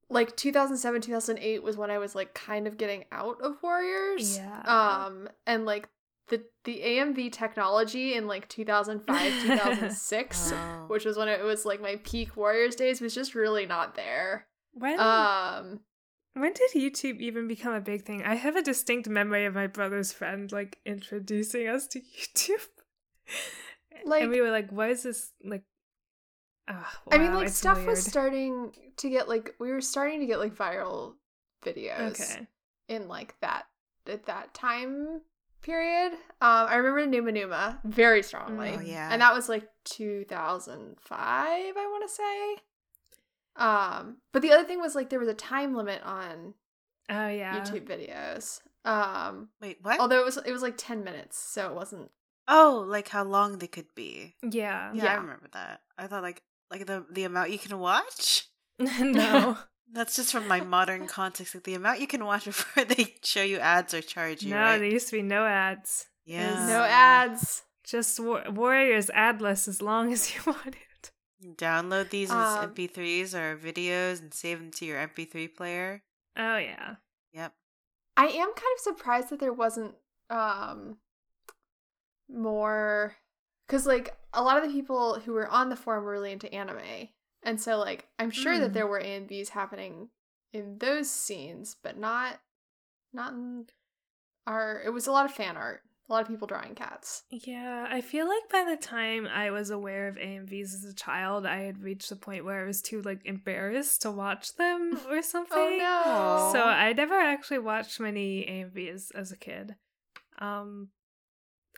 like 2007 2008 was when I was like kind of getting out of warriors. Yeah. Um and like the the AMV technology in like 2005 2006 Oh. which was when it was like my peak warriors days was just really not there. when Um when did YouTube even become a big thing? I have a distinct memory of my brother's friend like introducing us to YouTube. Like- and we were like, "What is this?" Like, ah, I mean like stuff was starting to get like we were starting to get like viral videos. Okay. in like that at that time period. Um, I remember Numa Numa very strongly. Oh, yeah. and that was like 2005, I want to say. Um, but the other thing was like there was a time limit on Oh yeah. YouTube videos. Um, Wait, what? although it was it was like 10 minutes, so it wasn't. oh, like how long they could be. Yeah. Yeah, Yeah. I remember that. I thought like like the the amount you can watch? no. That's just from my modern context, like the amount you can watch before they show you ads or charge you. no, right? there used to be no ads. yeah, no ads. Just war- Warriors adless as long as you wanted. Download these as Um, MP3s or videos and save them to your MP3 player. Oh yeah. Yep. I am kind of surprised that there wasn't um more because like a lot of the people who were on the forum were really into anime and so like i'm sure that Mm. there were AMVs happening in those scenes but not not in our it was a lot of fan art a lot of people drawing cats Yeah, I feel like by the time I was aware of AMVs as a child, I had reached the point where I was too like embarrassed to watch them or something. oh no So I never actually watched many AMVs as a kid. Um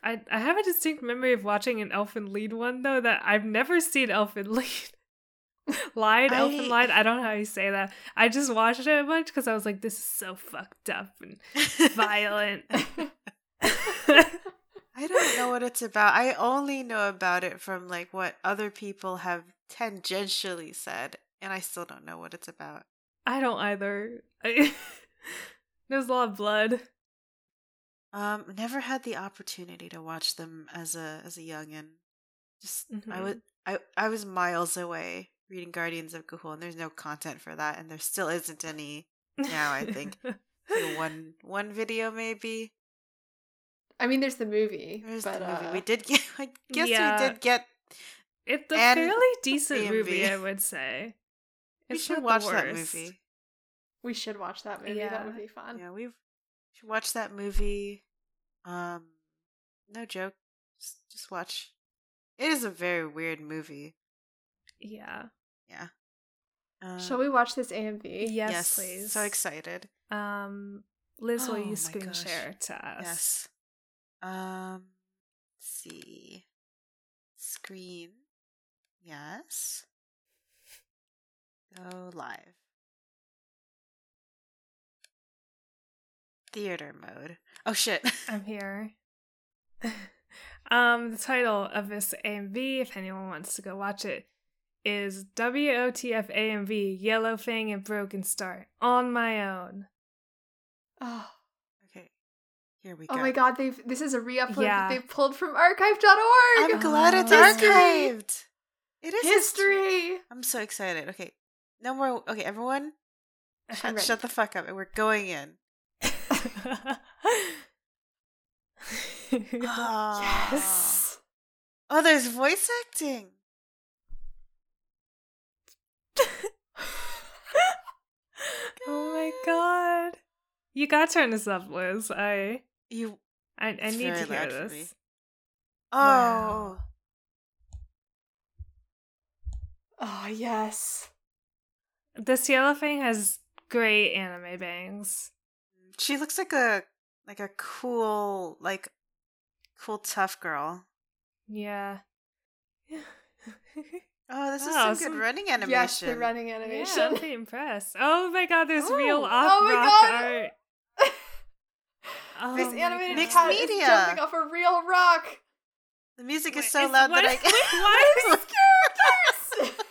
I I have a distinct memory of watching an Elfen Lead one though that I've never seen Elfen Lead. Lied, Elfen I- Lied. I don't know how you say that. I just watched it a bunch because I was like, this is so fucked up and violent. I don't know what it's about. I only know about it from like what other people have tangentially said, and I still don't know what it's about. I don't either. I, there's a lot of blood. Um, never had the opportunity to watch them as a as a youngin. Just I Mhm. was I I was miles away reading Guardians of Ga'Hoole, and there's no content for that, and there still isn't any. Now I think. One one video maybe. I mean there's the movie There's but the movie. uh, we did get. I guess Yeah. we did get. it's a fairly decent movie, I would say. We should watch that movie. we should watch that movie Yeah. that would be fun Yeah, we've should watch that movie. Um, no joke. Just, just watch. It is a very weird movie. Yeah. Yeah. Uh, shall we watch this amv Yes, yes, please. So excited. Um, Liz, will Oh you screen gosh. share to us? Yes. Um. Let's see. Screen. Yes. Go live. Theater mode. Oh shit. I'm here. um, the title of this AMV, if anyone wants to go watch it, is WOTF AMV Yellow Fang and Broken Star on my own. oh. Okay. Here we go. Oh my god, they've this is a re-upload Yeah. that they've pulled from archive.org. I'm glad it's Oh. History. archived. It is History. I'm so excited. Okay. No more. Okay, everyone, shut, shut the fuck up. We're going in. Ah. Yes. Oh, there's voice acting. oh my god. You gotta turn this up, Liz. I You. I, I need to hear loud for me. this. Oh. Wow. Oh ah, yes. This yellow thing has great anime bangs. She looks like a like a cool like cool tough girl. Yeah. Oh, this is Wow, some good running animation. Yes, the running yeah, animation. I'm pretty impressed. Oh my god, there's real Oh, op oh my rock God. art. Oh this animated Mixed cat media. is jumping off a real rock. The music is Wait, so is- loud that I why is Characters.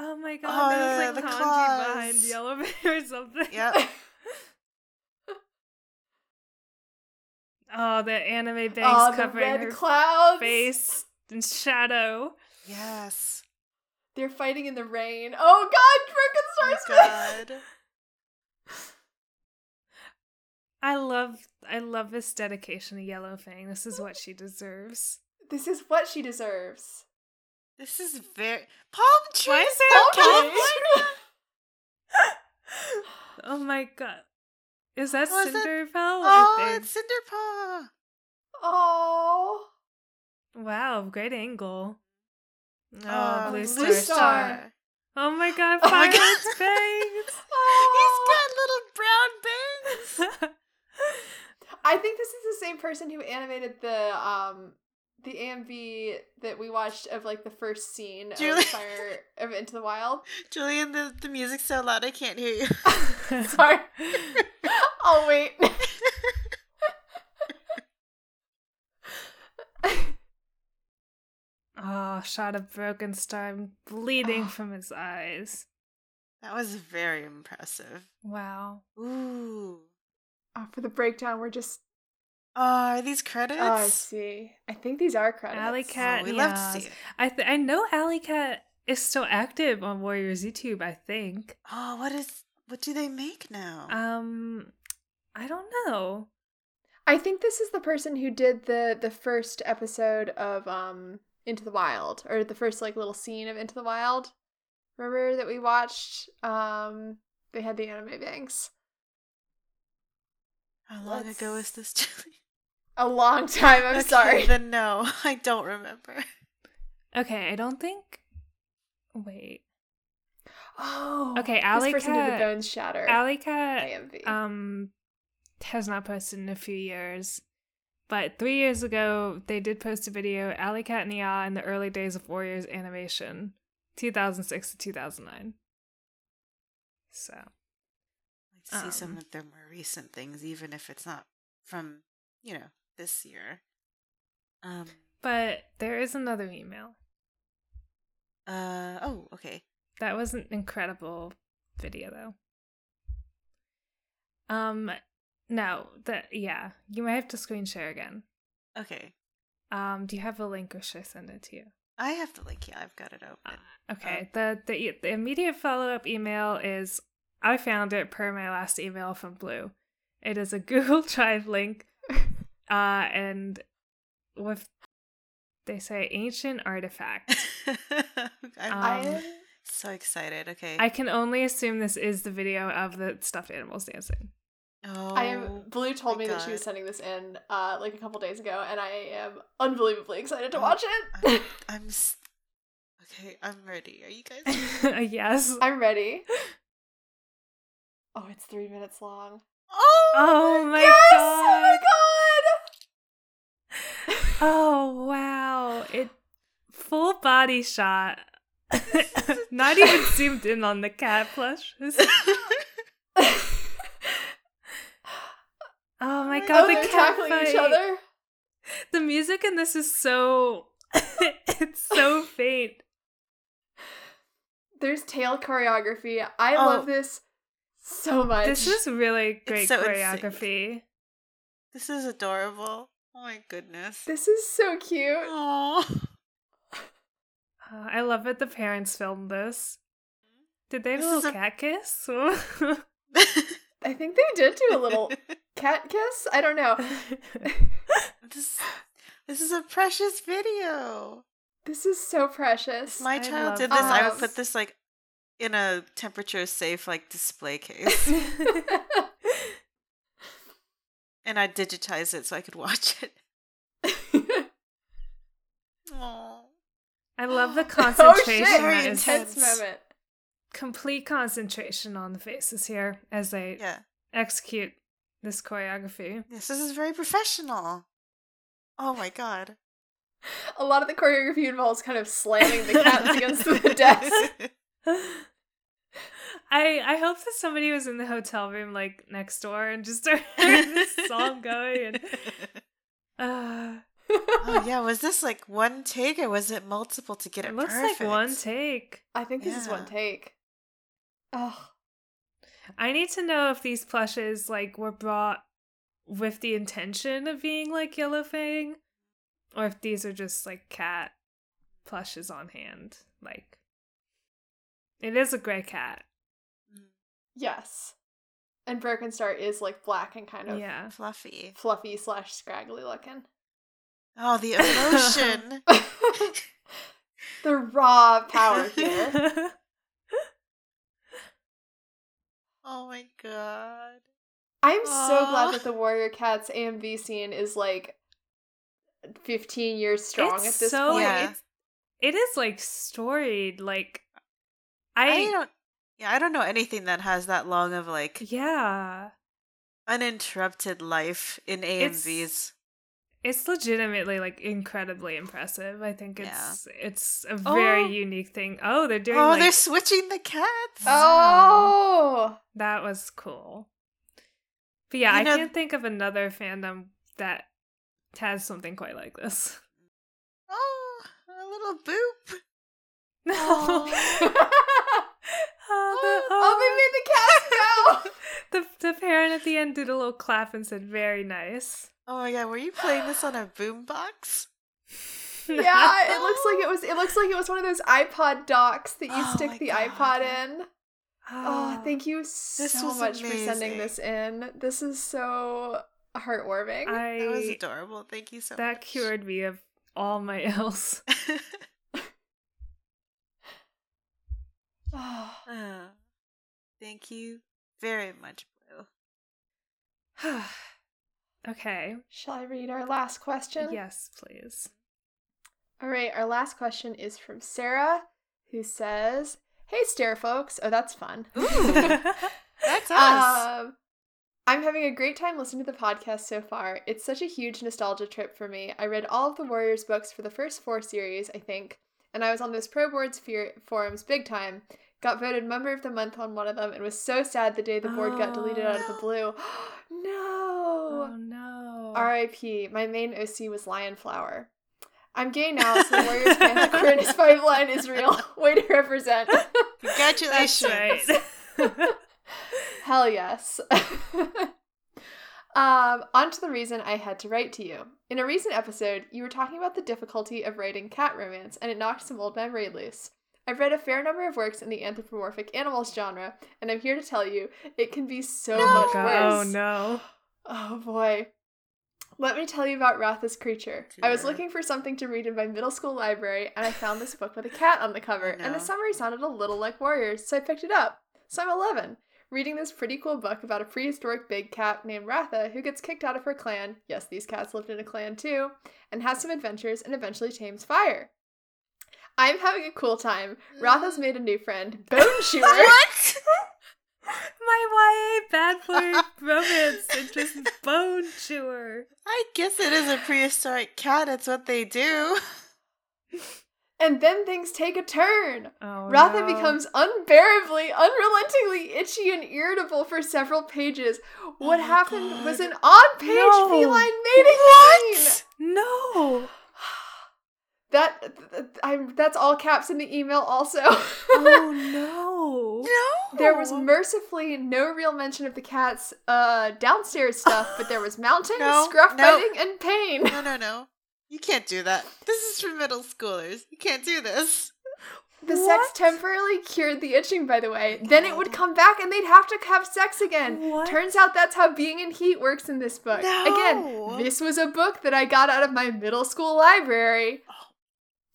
Oh my god, Oh, uh, there's the like kanji claws. behind Yellow Bear or something. Yep. Oh, the anime bangs oh, the covering red her clouds. face and shadow. Yes. They're fighting in the rain. Oh God, Oh my Frankenstein's god. I love I love this dedication to Yellow Fang. This is what she deserves. This is what she deserves. This is very palm trees. Why is there a Palm palm. Oh my god. Is that Oh, is that- Cinderpelt? Oh, I it's Cinderpaw. Oh. Wow, great angle. Oh, Oh, blue, Blue star, Star. star. Oh my god, Oh my God. bangs! He's got little brown bangs. I think this is the same person who animated the um the AMV that we watched of like the first scene Julie- of Fire of Into the Wild. Julian, the, the music's so loud I can't hear you. Sorry. oh wait. Oh, shot of broken star bleeding Oh. from his eyes. That was very impressive. Wow. Ooh. Oh, for the breakdown, we're just. Oh, are these credits? Oh, I see. I think these are credits. Alley Cat Oh, we and love to see it. I th- I know Alley Cat is still active on Warriors YouTube. I think. Oh, what is what do they make now? Um, I don't know. I think this is the person who did the the first episode of um Into the Wild or the first like little scene of Into the Wild. Remember that we watched? Um, they had the anime banks How long ago was let's- this, Julie? a long time. I'm Okay, sorry. Then no, I don't remember. Okay, I don't think. Wait. Oh, Okay, Alley this person did Cat- the Bones Shatter Alley Cat AMV. um has not posted in a few years. But three years ago, they did post a video, Alley Cat and Ya in the early days of Warriors animation, 2006 to 2009. So, see some Um, of their more recent things, even if it's not from, you know, this year. Um but there is another email. uh oh, okay. That was an incredible video, though. Um, no, that yeah, you might have to screen share again. Okay. Um, do you have a link, or should I send it to you? I have the link, yeah, I've got it open. Okay. the, the the immediate follow up email is I found it per my last email from Blue. It is a Google Drive link, uh, and with they say ancient artifact. I'm um, so excited. Okay. I can only assume this is the video of the stuffed animals dancing. oh, I am. Blue told my me that she was sending this in, uh, like a couple days ago, and I am unbelievably excited to Oh, watch I'm, it. I'm okay. I'm ready. Are you guys? yes. I'm ready. Oh, it's three minutes long. Oh, Oh my yes! god. Oh my god! Oh wow. It full body shot. Not even zoomed in on the cat god! Oh my god, oh, the they're cat tackling fight. each other. The music in this is so it's so faint. There's tail choreography. I Oh. love this so much. This is really great so in sync. choreography. this is adorable. Oh my goodness. This is so cute. Oh. Uh, I love it the parents filmed this. Did they have This a little a- cat kiss? I think they did do a little cat kiss. I don't know. this, this is a precious video. This is so precious. If my child did this, I would put this like in a temperature safe like display case, and I'd digitize it so I could watch it. Aww. I love the oh, concentration. oh concentration. shit! Very intense intense. moment. complete concentration on the faces here as they Yeah. execute this choreography. Yes, this is very professional. Oh my god. A lot of the choreography involves kind of slamming the cats against the desk. I I hope that somebody was in the hotel room like next door and just heard this song going and uh, oh yeah, was this like one take or was it multiple to get it, it looks perfect? like one take. I think this is one take. Oh, I need to know if these plushes like were brought with the intention of being like Yellow Fang, or if these are just like cat plushes on hand. Like, it is a gray cat. Yes. And Broken Star is like black and kind of Yeah. Fluffy. fluffy slash scraggly looking. Oh, the emotion. the raw power here. oh my god. I'm so glad that the Warrior Cats AMV scene is like 15 years strong it's at this so point. Yeah. it's, it is like storied. Like, I, I, don't Yeah, I don't know anything that has that long of like yeah. uninterrupted life in AMVs. It's legitimately like incredibly impressive. I think Yeah. it's it's a very Oh. unique thing. Oh, they're doing Oh, like they're switching the cats. Oh, that was cool. But yeah, You I know- can't think of another fandom that has something quite like this. Oh, a little boop. No. Oh, oh, the, oh, they made the cats go. the, the parent at the end did a little clap and said, "Very nice." Oh my god, were you playing this on a boombox? yeah, it looks like it was. It looks like it was one of those iPod docks that you Oh stick the God. iPod in. Oh, Ah. thank you so was much for sending this in. This is so heartwarming. That was adorable. Thank you so that much. That cured me of all my ills. Oh, Oh, thank you very much, Blue. okay. shall I read our last question? Yes, please. All right, our last question is from Sarah, who says, "Hey, Stare folks. Oh, that's fun. That's us. Um, I'm having a great time listening to the podcast so far. It's such a huge nostalgia trip for me. I read all of the Warriors books for the first four series, I think, and I was on those pro boards forums big time. Got voted member of the month on one of them and was so sad the day the board got deleted out of the Oh, blue. oh no! Oh, no. R.I.P. My main OC was Lionflower. I'm gay now, so the Warriors fan that Corinne's five line is real. Way to represent. Congratulations. That's right. Hell yes. Um, on to the reason I had to write to you. In a recent episode, you were talking about the difficulty of writing cat romance, and it knocked some old memory loose. I've read a fair number of works in the anthropomorphic animals genre, and I'm here to tell you it can be so No. much God, worse. oh no. Oh boy. Let me tell you about Ratha's creature. I was looking for something to read in my middle school library, and I found this book with a cat on the cover, Oh, and the summary sounded a little like Warriors, so I picked it up. So I'm 11, reading this pretty cool book about a prehistoric big cat named Ratha who gets kicked out of her clan. Yes, these cats lived in a clan too, and has some adventures and eventually tames fire. I'm having a cool time. Ratha's made a new friend, Bone Chewer. what? My YA bad boy romance and just bone chewer. I guess it is a prehistoric cat. It's what they do. And then things take a turn. Oh Ratha no. becomes unbearably, unrelentingly itchy and irritable for several pages. What Oh happened was an on-page No. feline mating scene. No. That I'm that's all caps in the email. Also, Oh no. No. there was mercifully no real mention of the cat's uh downstairs stuff, but there was mounting, No, scruff no. biting, and pain. No, no, no. You can't do that. This is for middle schoolers. You can't do this. The sex temporarily cured the itching, by the way. Then it would come back and they'd have to have sex again. What? Turns out that's how being in heat works in this book. No. Again, this was a book that I got out of my middle school library.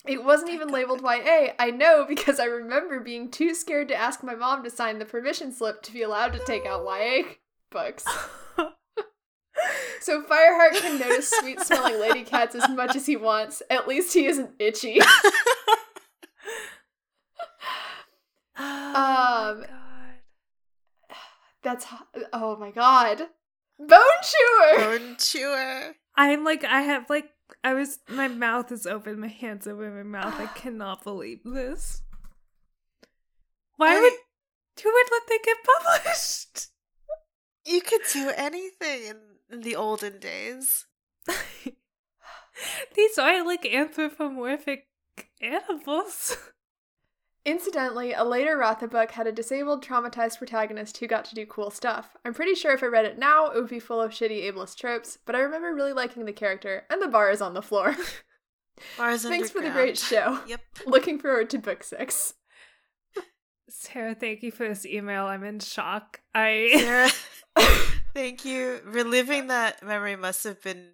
It wasn't even labeled YA. I know because I remember being too scared to ask my mom to sign the permission slip to be allowed to take out YA books. So Fireheart can notice sweet smelling lady cats as much as he wants. At least he isn't itchy. Oh Um, my god. That's h- oh my god. Bone chewer. Bone chewer. I'm like I have like I was my mouth is open, my hands over my mouth. I cannot believe this. Why I- would who would let they get published? You could do anything in, in the olden days. These are like anthropomorphic animals. Incidentally, a later Ratha book had a disabled, traumatized protagonist who got to do cool stuff. I'm pretty sure if I read it now, it would be full of shitty ableist tropes, but I remember really liking the character, and the bar is on the floor. Bars Thanks for the great show. Yep. Looking forward to book six. Sarah, thank you for this email. I'm in shock. I Sarah, thank you. Reliving that memory must have been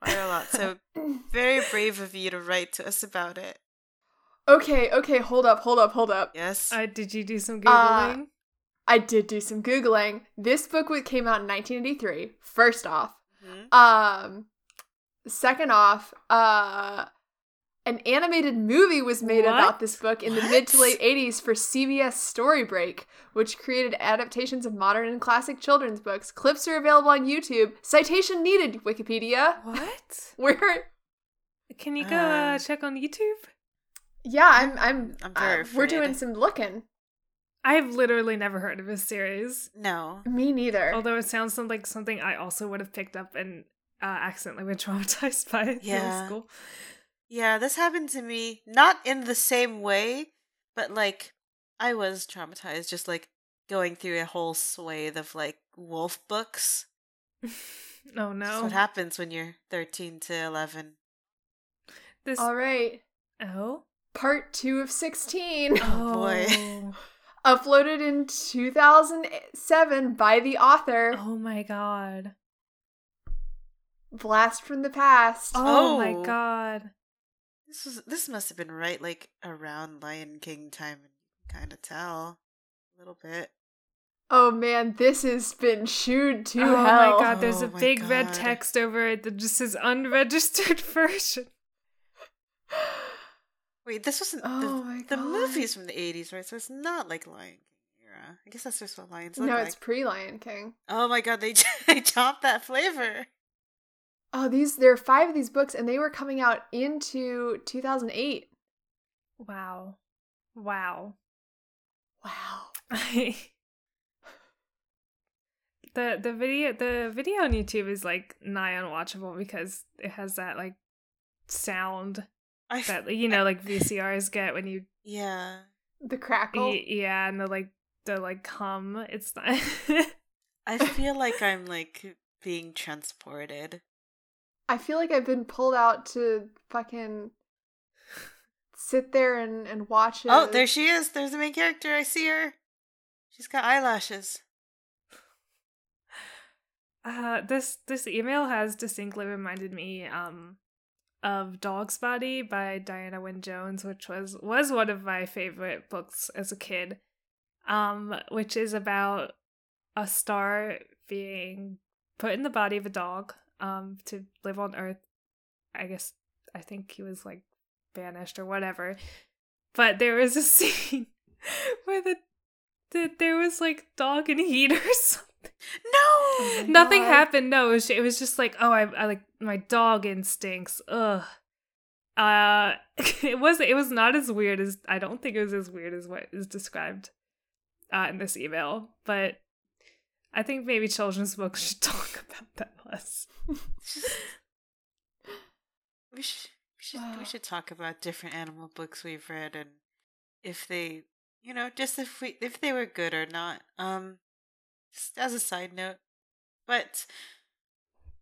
quite a lot. So very brave of you to write to us about it. Okay, okay, hold up, hold up, hold up. Yes. uh, did you do some Uh, googling? I did do some Googling. This book came out in 1983, first off. Mhm. Um, second off, uh, an animated movie was made What? about this book in the mid to late 80s for CBS Story Break, which created adaptations of modern and classic children's books. Clips are available on YouTube. Citation needed, Wikipedia. what? Where Can you go uh, Uh, check on YouTube? yeah, I'm I'm, I'm very uh, we're doing some looking. I've literally never heard of this series. no. Me neither. Although it sounds like something I also would have picked up and uh, accidentally been traumatized by in Yeah. middle school. Yeah, this happened to me not in the same way, but like I was traumatized just like going through a whole swathe of like wolf books. oh That's no. what happens when you're 13 to 11. This All right. Oh. Part two of 16. Oh, boy. Oh. Uploaded in 2007 by the author. Oh my god. Blast from the past. Oh, my Oh. god. This was this must have been right like around Lion King time and you can kind of tell a little bit. Oh man, this has been chewed to oh, oh hell. my god, there's Oh a big red text over it that just says unregistered version. Wait, this wasn't Oh the, the God. movies from the 80s, right? So it's not like Lion King era. I guess that's just what lions look No, like. it's pre Lion King. Oh my god, they they chopped that flavor. Oh, these there are five of these books, and they were coming out into 2008. Wow. Wow. Wow. the the video the video on YouTube is like nigh unwatchable because it has that like sound I that you know like VCRs get when you yeah. The crackle. y- yeah and the like the like hum it's not I feel like I'm like being transported. I feel like I've been pulled out to fucking sit there and, and watch it. Oh, there she is. There's the main character. I see her. She's got eyelashes. uh this this email has distinctly reminded me um of Dogsbody by Diana Wynne Jones, which was was one of my favorite books as a kid. Um, which is about a star being put in the body of a dog um to live on Earth. I guess I think he was like banished or whatever. But there was a scene where the, the there was like dog and heat or something. No. my Nothing God. happened. No, it was, it was just like, oh, I, I like my dog instincts. Ugh. Uh, it was it was not as weird as I don't think it was as weird as what is described uh, in this email, but I think maybe children's books should talk about that less. We should we should we should talk about different animal books we've read and if they you know just if we if they were good or not. Um, just as a side note, but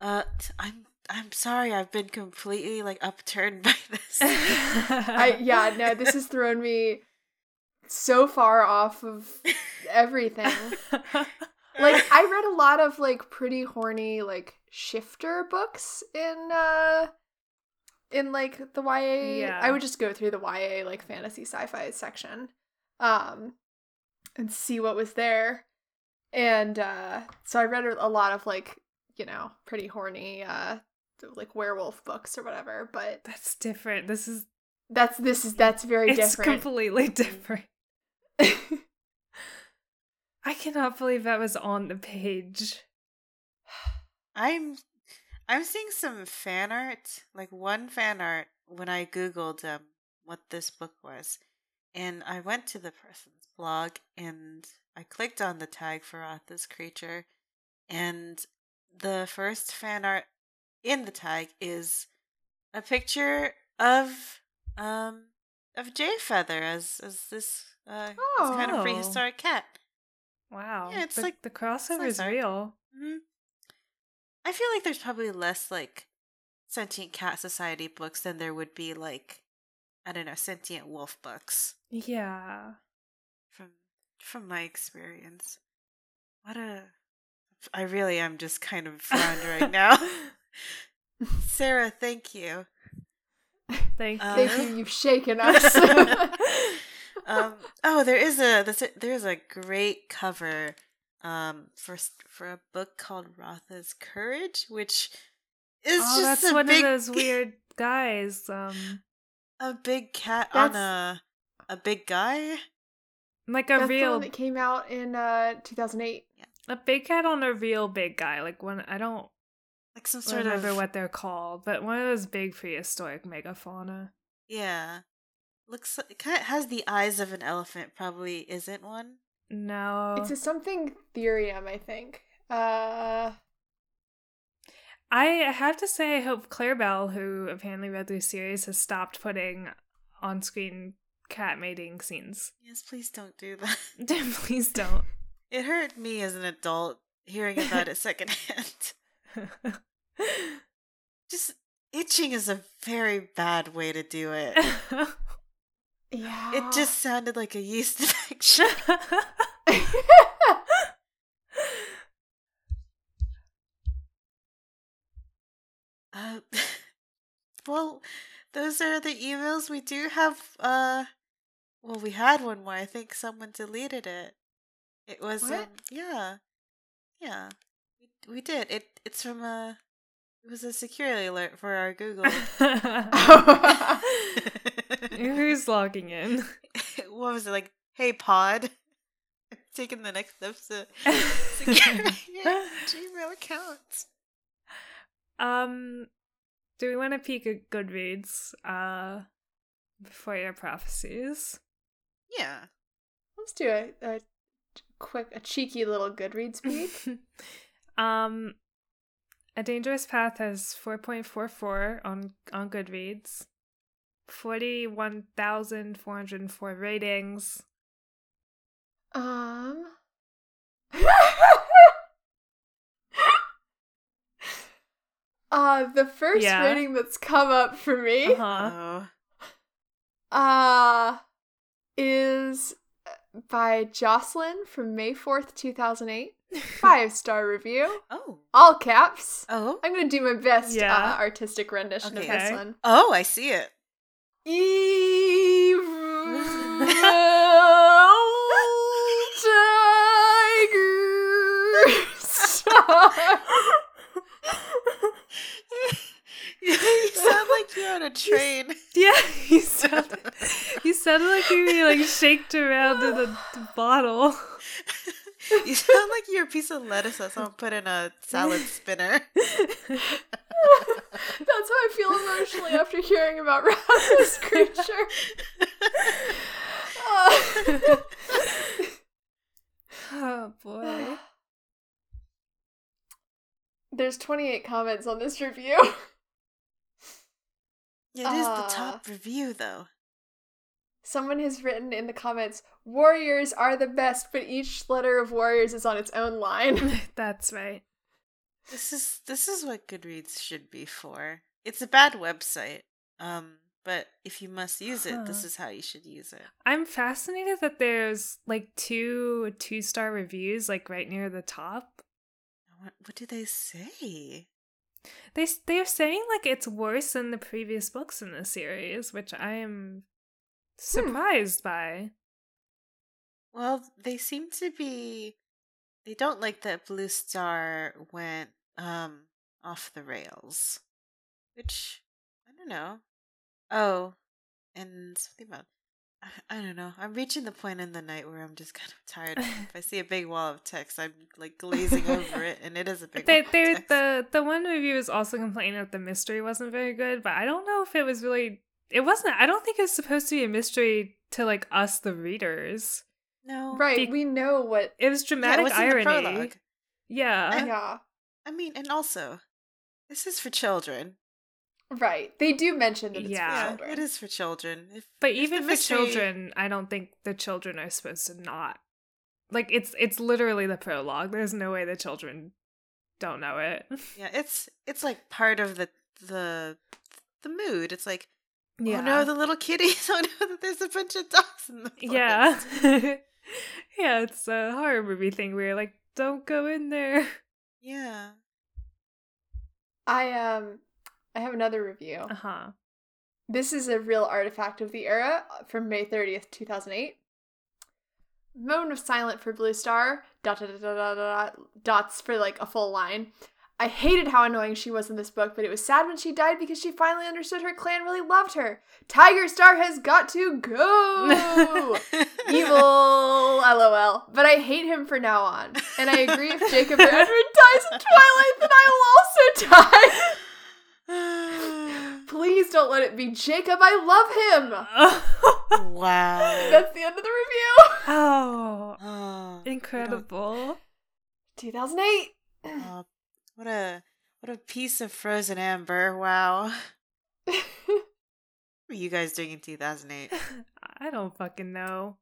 uh, I'm I'm sorry I've been completely like upturned by this. I yeah, no, this has thrown me so far off of everything. Like I read a lot of like pretty horny like shifter books in uh in like the YA. Yeah. I would just go through the YA like fantasy sci-fi section um and see what was there. And uh so I read a lot of like, you know, pretty horny uh like werewolf books or whatever, but That's different. This is that's this is that's very it's different. completely different. I cannot believe that was on the page. I'm I'm seeing some fan art, like one fan art when I googled um what this book was. And I went to the person's blog and I clicked on the tag for Ratha's creature and the first fan art in the tag is a picture of um of Jay Feather as as this uh this kind Oh. of prehistoric cat. Wow. Yeah, it's the, like- the crossover is real. hmm I feel like there's probably less like sentient cat society books than there would be like I don't know sentient wolf books Yeah. from from my experience. What a I really am just kind of frowned right now. Sarah, thank you. Thank you. Thank you, you've shaken us. um oh there is a a, there's a great cover um for for a book called Ratha's Courage which is oh, just that's a one big of those weird guys. Um, a big cat on a a big guy. like a That's the real one that came out in uh 2008. a big cat on a real big guy. Like one I don't Like some sort remember of what they're called, but one of those big prehistoric megafauna. yeah. Looks like, it kind of has the eyes of an elephant. Probably isn't one. No, It's a something therium, I think. Uh I have to say, I hope Clare Bell, who apparently read the series, has stopped putting on screen cat mating scenes. Yes, please don't do that. Please don't. It hurt me as an adult hearing about it secondhand. Just itching is a very bad way to do it. Yeah. It just sounded like a yeast infection. Uh, well, those are the emails we do have. Uh, well, we had one more. I think someone deleted it. It was What? um, yeah, yeah. We, we did. It it's from a. It was a security alert for our Google. Who's logging in? what was it like? Hey, Pod. Taking the next steps to secure your Gmail account. um, do we want to peek at Goodreads uh, before your prophecies? Yeah. Let's do a, a quick, a cheeky little Goodreads peek. um, A Dangerous Path has 4.44 on on Goodreads. 41,404 ratings. um. uh, the first Yeah. rating that's come up for me Uh-huh. Uh is by Jocelyn from May 4th, 2008. Five star review. Oh. All caps. Oh. I'm going to do my best Yeah. uh, artistic rendition of this Okay. one. Oh, I see it. Evil tiger. you sound like you're on a train. Yeah, you sounded, you sounded like you were like shaked around in a bottle. You sound like you're a piece of lettuce that someone put in a salad spinner. That's how I feel emotionally after hearing about Ratha's creature. Uh, oh boy. There's 28 comments on this review. It is Uh. the top review, though. Someone has written in the comments, Warriors are the best, but each letter of Warriors is on its own line. That's right. This is this is what Goodreads should be for. It's a bad website, um, but if you must use it, this is how you should use it. I'm fascinated that there's like two two star reviews like right near the top. What, what do they say? They they're saying like it's worse than the previous books in the series, which I am surprised by. Well, they seem to be. They don't like that Blue Star went um off the rails, which I don't know. Oh, and something about I, I don't know. I'm reaching the point in the night where I'm just kind of tired. if I see a big wall of text, I'm like glazing over it, and it is a big. They, wall of they, text. the the one review is also complaining that the mystery wasn't very good, but I don't know if it was really. It wasn't. I don't think it was supposed to be a mystery to like us, the readers. no right, Be- we know what. It was Yeah, it dramatic was in the irony. prologue. Yeah, Yeah. I mean, and also, this is for children. Right. They do mention that it's Yeah. for Yeah, children. it is for children. If, but if the even for mystery- children, I don't think the children are supposed to not. Like it's it's literally the prologue. There's no way the children don't know it. Yeah, it's it's like part of the the the mood. It's like, Yeah. oh no, the little kitties! Oh no, that there's a bunch of dogs in the forest. yeah. yeah, it's a horror movie thing where you're like, don't go in there. yeah. I um I have another review. Uh huh. This is a real artifact of the era uh, from May 30th, 2008. Moan of silent for Blue Star. Dot, dot, dot, dot, dot, dot, dots for like a full line. I hated how annoying she was in this book, but it was sad when she died because she finally understood her clan really loved her. Tiger Star has got to go! Evil, lol. But I hate him for now on. And I agree if Jacob or Edward dies in Twilight, then I will also die. Please don't let it be Jacob. I love him. wow. That's the end of the review. oh, oh, incredible. 2008. oh, what a What a piece of frozen amber. Wow. what were you guys doing in 2008? I don't fucking know.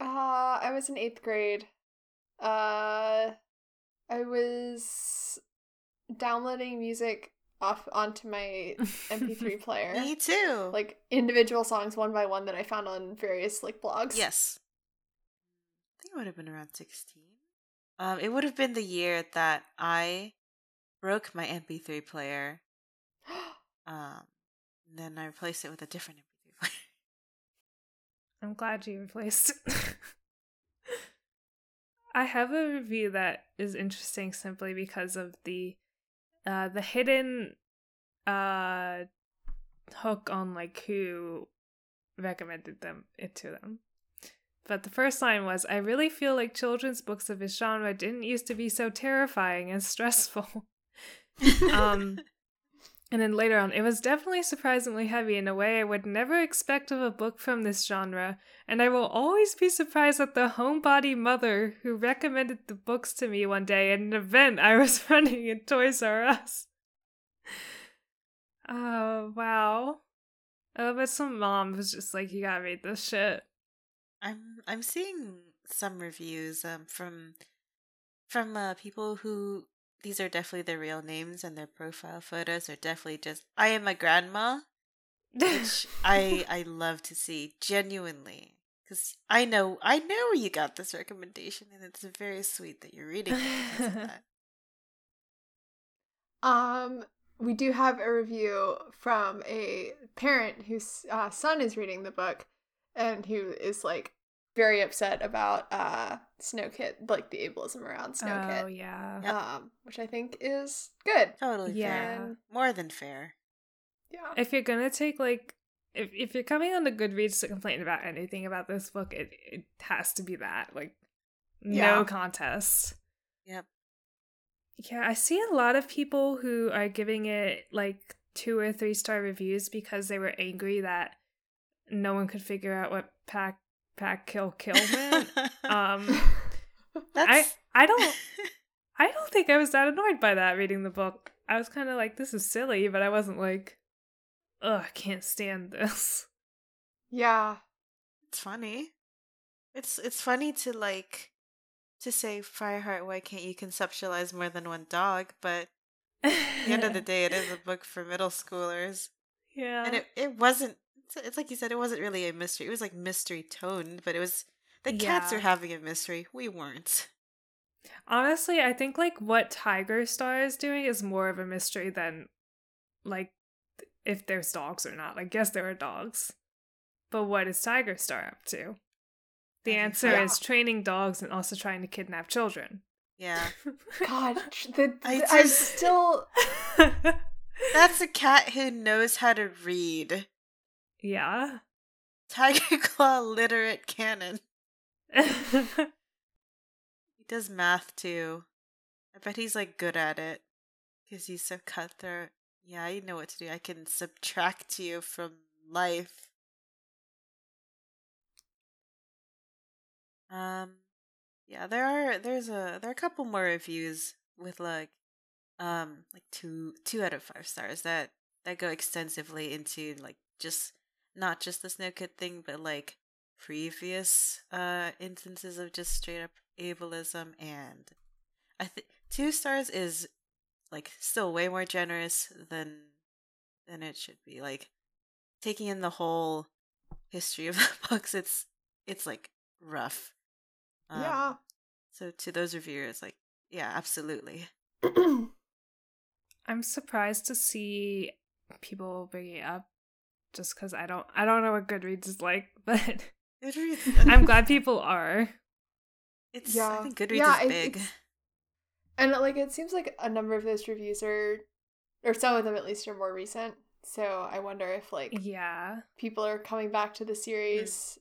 Uh, I was in eighth grade. Uh, I was downloading music off onto my MP3 player. Me too. Like individual songs one by one that I found on various like blogs. yes. I think it would have been around 16. Um, it would have been the year that I broke my MP3 player. Um, then I replaced it with a different MP3 player. I'm glad you replaced it. I have a review that is interesting simply because of the uh the hidden uh hook on like who recommended them it to them. But the first line was I really feel like children's books of this genre didn't used to be so terrifying and stressful. Um and then later on, it was definitely surprisingly heavy in a way I would never expect of a book from this genre, and I will always be surprised at the homebody mother who recommended the books to me one day at an event I was running at Toys R Us. Oh, wow. Oh, but some mom was just like, you gotta read this shit. I'm I'm seeing some reviews um from from uh, people who these are definitely their real names and their profile photos are definitely just I am a grandma, which I I love to see genuinely because I know I know you got this recommendation and it's very sweet that you're reading it. that. Um, we do have a review from a parent whose uh, son is reading the book, and who is like very upset about uh Snow Kit, like the ableism around Snow oh, Kit. yeah. Yep. Um, which I think is good. Totally Yeah. fair, more than fair. Yeah. If you're gonna take, like, if, if you're coming on the Goodreads to complain about anything about this book, it, it has to be that. Like, Yeah. no contest. Yep. Yeah, I see a lot of people who are giving it like two or three star reviews because they were angry that no one could figure out what pack pack kill kill meant. um, I I don't I don't think I was that annoyed by that reading the book. I was kind of like, this is silly, but I wasn't like, ugh, I can't stand this. yeah. it's funny. It's it's funny to like to say Fireheart. Why can't you conceptualize more than one dog? But at the end of the day, it is a book for middle schoolers. yeah, and it, it wasn't it's- it's like you said it wasn't really a mystery it was like mystery toned but it was the cats Yeah. are having a mystery we weren't Honestly, I think like what Tiger Star is doing is more of a mystery than like if there's dogs or not. Like, yes, there are dogs, but what is Tiger Star up to? The answer so. is training dogs and also trying to kidnap children. yeah God, the, I the- I'm still. that's a cat who knows how to read yeah. tiger claw literate canon. He does math too. I bet he's like good at it because he's so cutthroat. Yeah i know what to do. I can subtract you from life. Um yeah there are there's a there are a couple more reviews with like um like two two out of five stars that that go extensively into like just not just the Snow Kit thing but like previous uh instances of just straight up ableism and i think two stars is like still way more generous than than it should be. Like taking in the whole history of the books it's it's like rough. Um, Yeah. so to those reviewers like yeah absolutely. I'm surprised to see people bring it up just because I don't I don't know what Goodreads is like, but Goodreads, I'm glad people are. it's Yeah. i think goodreads Yeah, is big And like it seems like a number of those reviews are or some of them at least are more recent. So I wonder if like Yeah. people are coming back to the series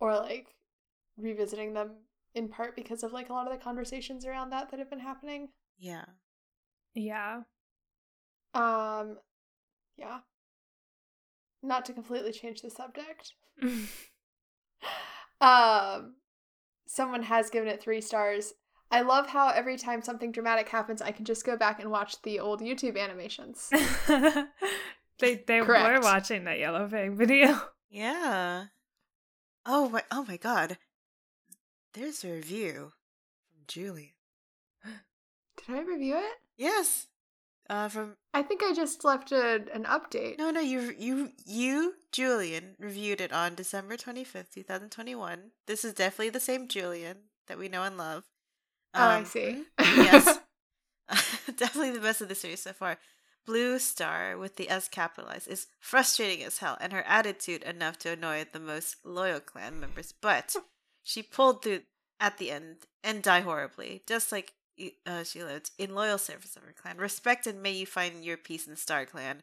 or like revisiting them in part because of like a lot of the conversations around that that have been happening. yeah Yeah. Um yeah. Not to completely change the subject. Um someone has given it 3 stars. I love how every time something dramatic happens, I can just go back and watch the old YouTube animations. they they were watching that yellow pig video. Yeah. Oh my! Oh my God! There's a review from Julian. Did I review it? Yes. Uh, from I think I just left a, an update. no, no. You, you, you, Julian reviewed it on December twenty fifth, two thousand twenty one. This is definitely the same Julian that we know and love. oh, I Um, see. yes. Definitely the best of the series so far. Blue Star, with the S capitalized, is frustrating as hell, and her attitude enough to annoy the most loyal clan members. But she pulled through at the end and die horribly, just like uh, she lived in loyal service of her clan. Respect and may you find your peace in Star Clan.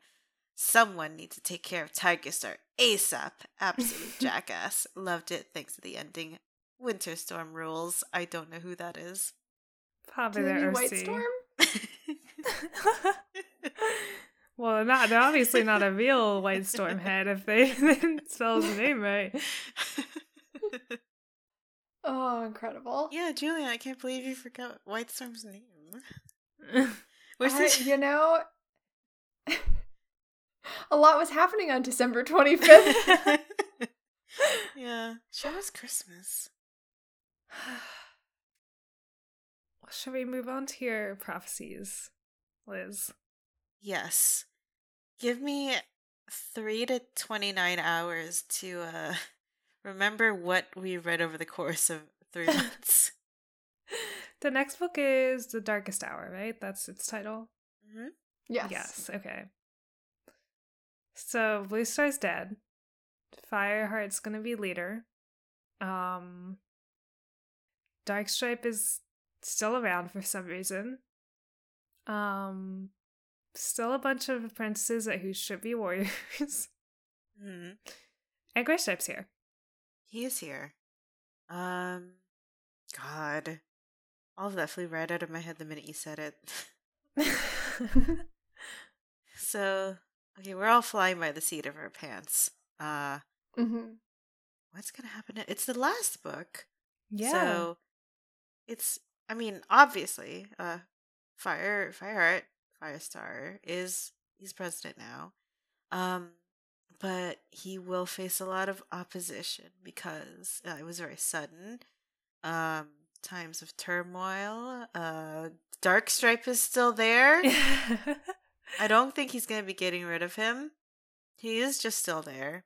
Someone needs to take care of Tiger Star ASAP. Absolute jackass. Loved it. Thanks to the ending. Winter Storm rules. I don't know who that is. Probably Do their. White Storm? well, not they're obviously not a real White Storm head if they spell his name right. Oh, incredible. yeah, Julian, I can't believe you forgot White Storm's name. Where's I- the you know, a lot was happening on December 25th. yeah, show us Christmas. Should we move on to your prophecies, Liz? Yes. Give me three to 29 hours to uh, remember what we read over the course of three months. The next book is The Darkest Hour, right? That's its title. hmm yes. Yes, okay. So Blue Star's dead. Fireheart's gonna be leader. Um Darkstripe is still around for some reason. Um still a bunch of apprentices that who should be warriors. hmm and Graystripe's here. He is here. Um, God. All of that flew right out of my head the minute you said it. So, okay, we're all flying by the seat of our pants. Uh, mm-hmm. what's gonna happen? It's the last book. yeah. So it's I mean, obviously, uh Fire Fireheart, Firestar is he's president now. Um but he will face a lot of opposition because uh, it was very sudden. Um times of turmoil. Uh Darkstripe is still there. I don't think he's gonna be getting rid of him. He is just still there.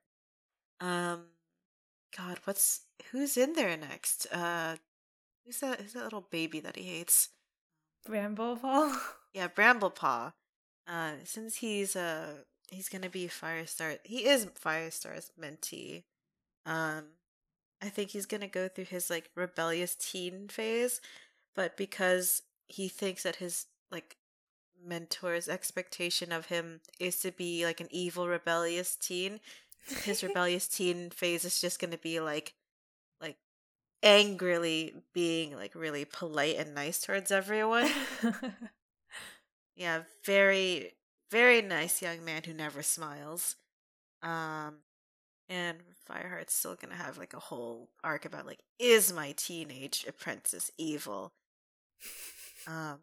Um, God, what's who's in there next? Uh, who's that? Who's that little baby that he hates? Brambleball. Yeah, Bramblepaw. Uh, since he's uh he's gonna be Firestar. He is Firestar's mentee. Um, I think he's gonna go through his like rebellious teen phase, but because he thinks that his like mentor's expectation of him is to be like an evil rebellious teen, his rebellious teen phase is just gonna be like like angrily being like really polite and nice towards everyone. Yeah, very, very nice young man who never smiles. Um, and Fireheart's still gonna have like a whole arc about like, is my teenage apprentice evil? Um,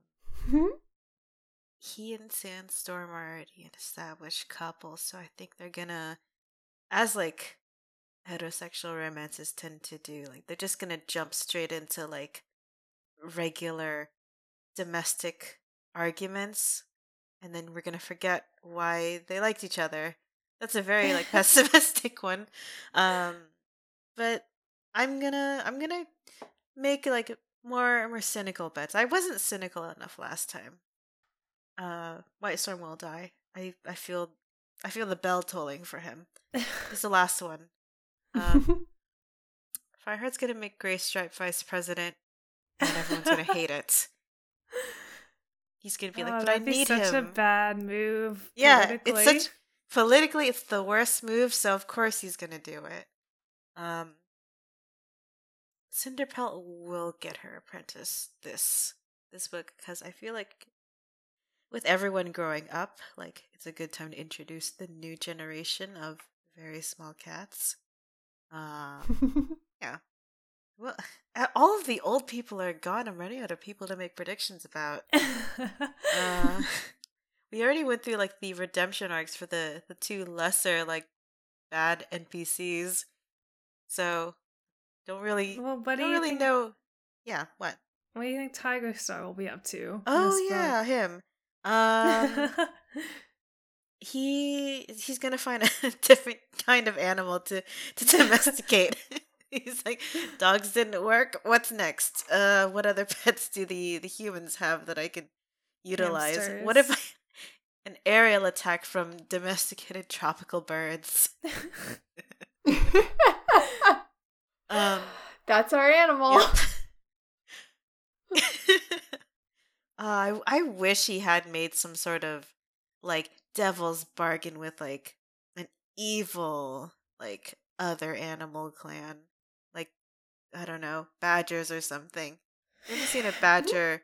he and Sandstorm are already an established couple, so I think they're gonna, as like heterosexual romances tend to do, like they're just gonna jump straight into like regular domestic arguments, and then we're gonna forget why they liked each other. That's a very like pessimistic one, um, but I'm gonna I'm gonna make like more more cynical bets. I wasn't cynical enough last time. Uh, White Storm will die. I I feel I feel the bell tolling for him. He's the last one. Um, Fireheart's gonna make Gray Stripe vice president, and everyone's gonna hate it. He's gonna be like, Oh, but I need such him. a bad move. yeah, politically. it's such politically, it's the worst move. So of course he's gonna do it. Um, Cinderpelt will get her apprentice this this book because I feel like with everyone growing up, like it's a good time to introduce the new generation of very small cats. Um, well, all of the old people are gone. I'm running out of people to make predictions about. uh, we already went through like the redemption arcs for the the two lesser like bad NPCs, so don't really well, what do don't you really think, know. Yeah, what? What do you think Tiger Star will be up to? Oh yeah, him. Um, he he's gonna find a different kind of animal to to domesticate. he's like, dogs didn't work. What's next? Uh, what other pets do the the humans have that I could utilize? What if I, an aerial attack from domesticated tropical birds? Um, That's our animal. Yep. uh, I I wish he had made some sort of like devil's bargain with like an evil like other animal clan, I don't know badgers or something. I haven't seen a badger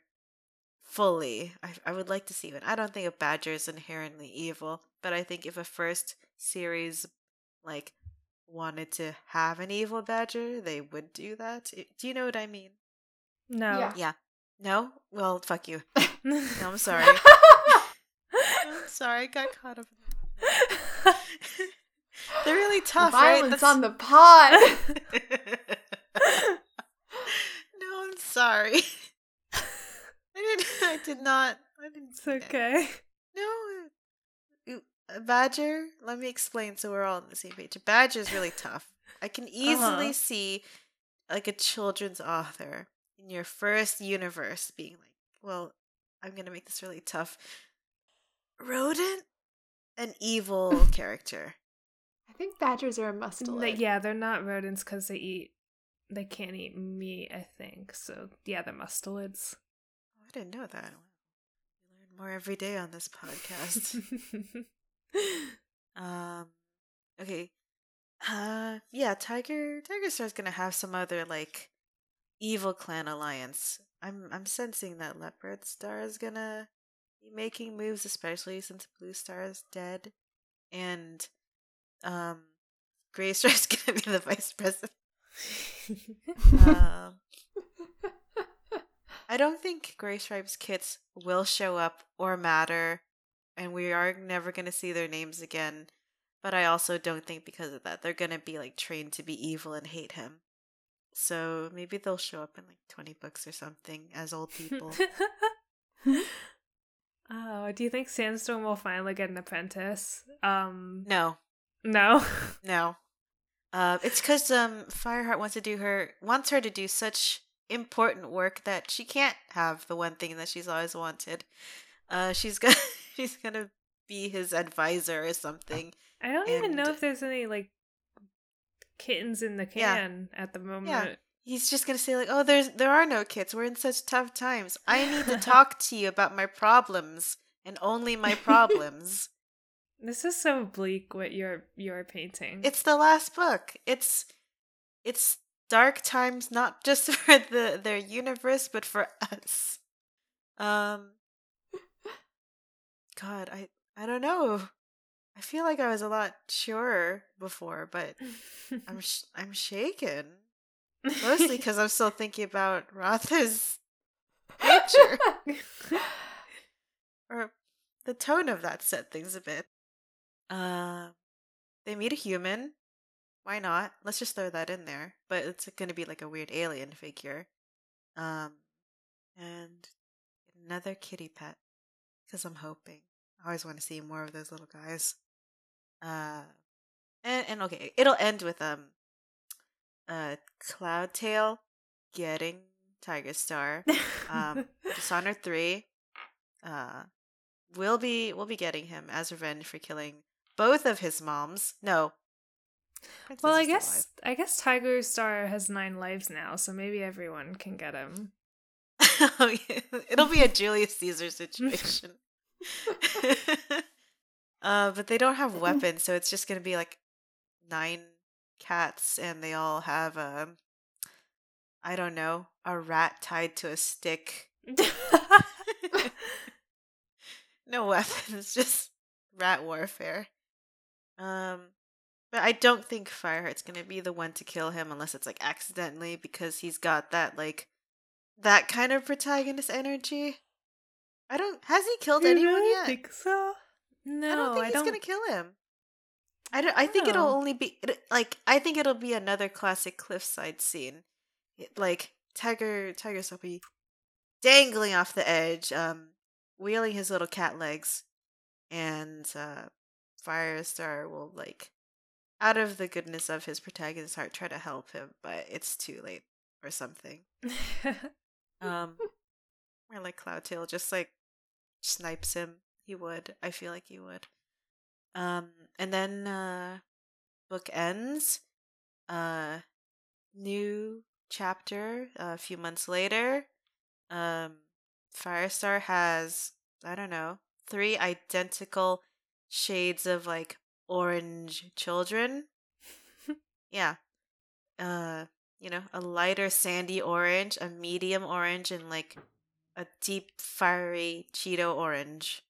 fully. I I would like to see one. I don't think a badger is inherently evil, but I think if a first series like wanted to have an evil badger, they would do that. Do you know what I mean? no. Yeah. Yeah. No? Well, fuck you. No, I'm sorry. I'm sorry, I got caught up They're really tough, Violence right? on the pod. No, I'm sorry. I didn't I did not I didn't it's okay. No. A badger? Let me explain so we're all on the same page. A badger is really tough. I can easily Uh-huh. see like a children's author in your first universe being like, well, I'm going to make this really tough. Rodent? An evil character. I think badgers are a Like, mustelid. yeah, they're not rodents because they eat. They can't eat meat, I think. So yeah, they're mustelids. Oh, I didn't know that. We learn more every day on this podcast. Um. Okay. Uh. Yeah. Tiger. Tiger Star's gonna have some other like evil clan alliance. I'm. I'm sensing that Leopard Star is gonna be making moves, especially since Blue Star is dead, and um, Gray Star is gonna be the vice president. Um. I don't think Gray Stripe's kits will show up or matter, and we are never going to see their names again. But I also don't think because of that they're going to be like trained to be evil and hate him. So maybe they'll show up in like 20 books or something as old people. oh, do you think Sandstorm will finally get an apprentice? Um, no, no. no. Uh, it's because um, Fireheart wants to do her wants her to do such important work that she can't have the one thing that she's always wanted. Uh, she's gonna she's gonna be his advisor or something. I don't even know if there's any like kittens in the Yeah. can at the moment. Yeah. He's just gonna say like, "Oh, there's there are no kids. We're in such tough times. I need to talk to you about my problems and only my problems." This is so bleak what you're you're painting. it's the last book. It's it's dark times not just for the their universe but for us. Um God, I I don't know. I feel like I was a lot surer before, but I'm sh- I'm shaken. Mostly because I'm still thinking about Ratha's picture. or the tone of that set things a bit. Uh, they meet a human. Why not? Let's just throw that in there. But it's going to be like a weird alien figure. Um, and another kitty pet. Because I'm hoping. I always want to see more of those little guys. Uh, and and okay, it'll end with um, uh, Cloudtail getting Tiger Star. Um, Dishonor three. Uh, we'll be we'll be getting him as revenge for killing both of his moms. No. Princess well, I guess I guess Tiger Star has nine lives now, so maybe everyone can get him. alive. It'll be a Julius Caesar situation. uh, but they don't have weapons, so it's just gonna be like nine cats, and they all have um, I don't know, a rat tied to a stick. no weapons, just rat warfare. Um, But I don't think Fireheart's gonna be the one to kill him unless it's like accidentally because he's got that like that kind of protagonist energy. I don't has he killed You anyone really yet? think so? No, I don't think I he's don't. gonna kill him. I don't. I think it'll Oh. only be it, like I think it'll be another classic cliffside scene, It- like Tiger Tiger be dangling off the edge, um, wheeling his little cat legs, and uh, Firestar will like, out of the goodness of his protagonist's heart, try to help him, but it's too late or something. Um, or like Cloudtail just like snipes him. He would. I feel like he would. Um, and then uh, book ends. Uh, new chapter. a few months later. Um, Firestar has I don't know three identical shades of like orange children. Yeah. Uh, you know, a lighter sandy orange, a medium orange, and like a deep fiery Cheeto orange.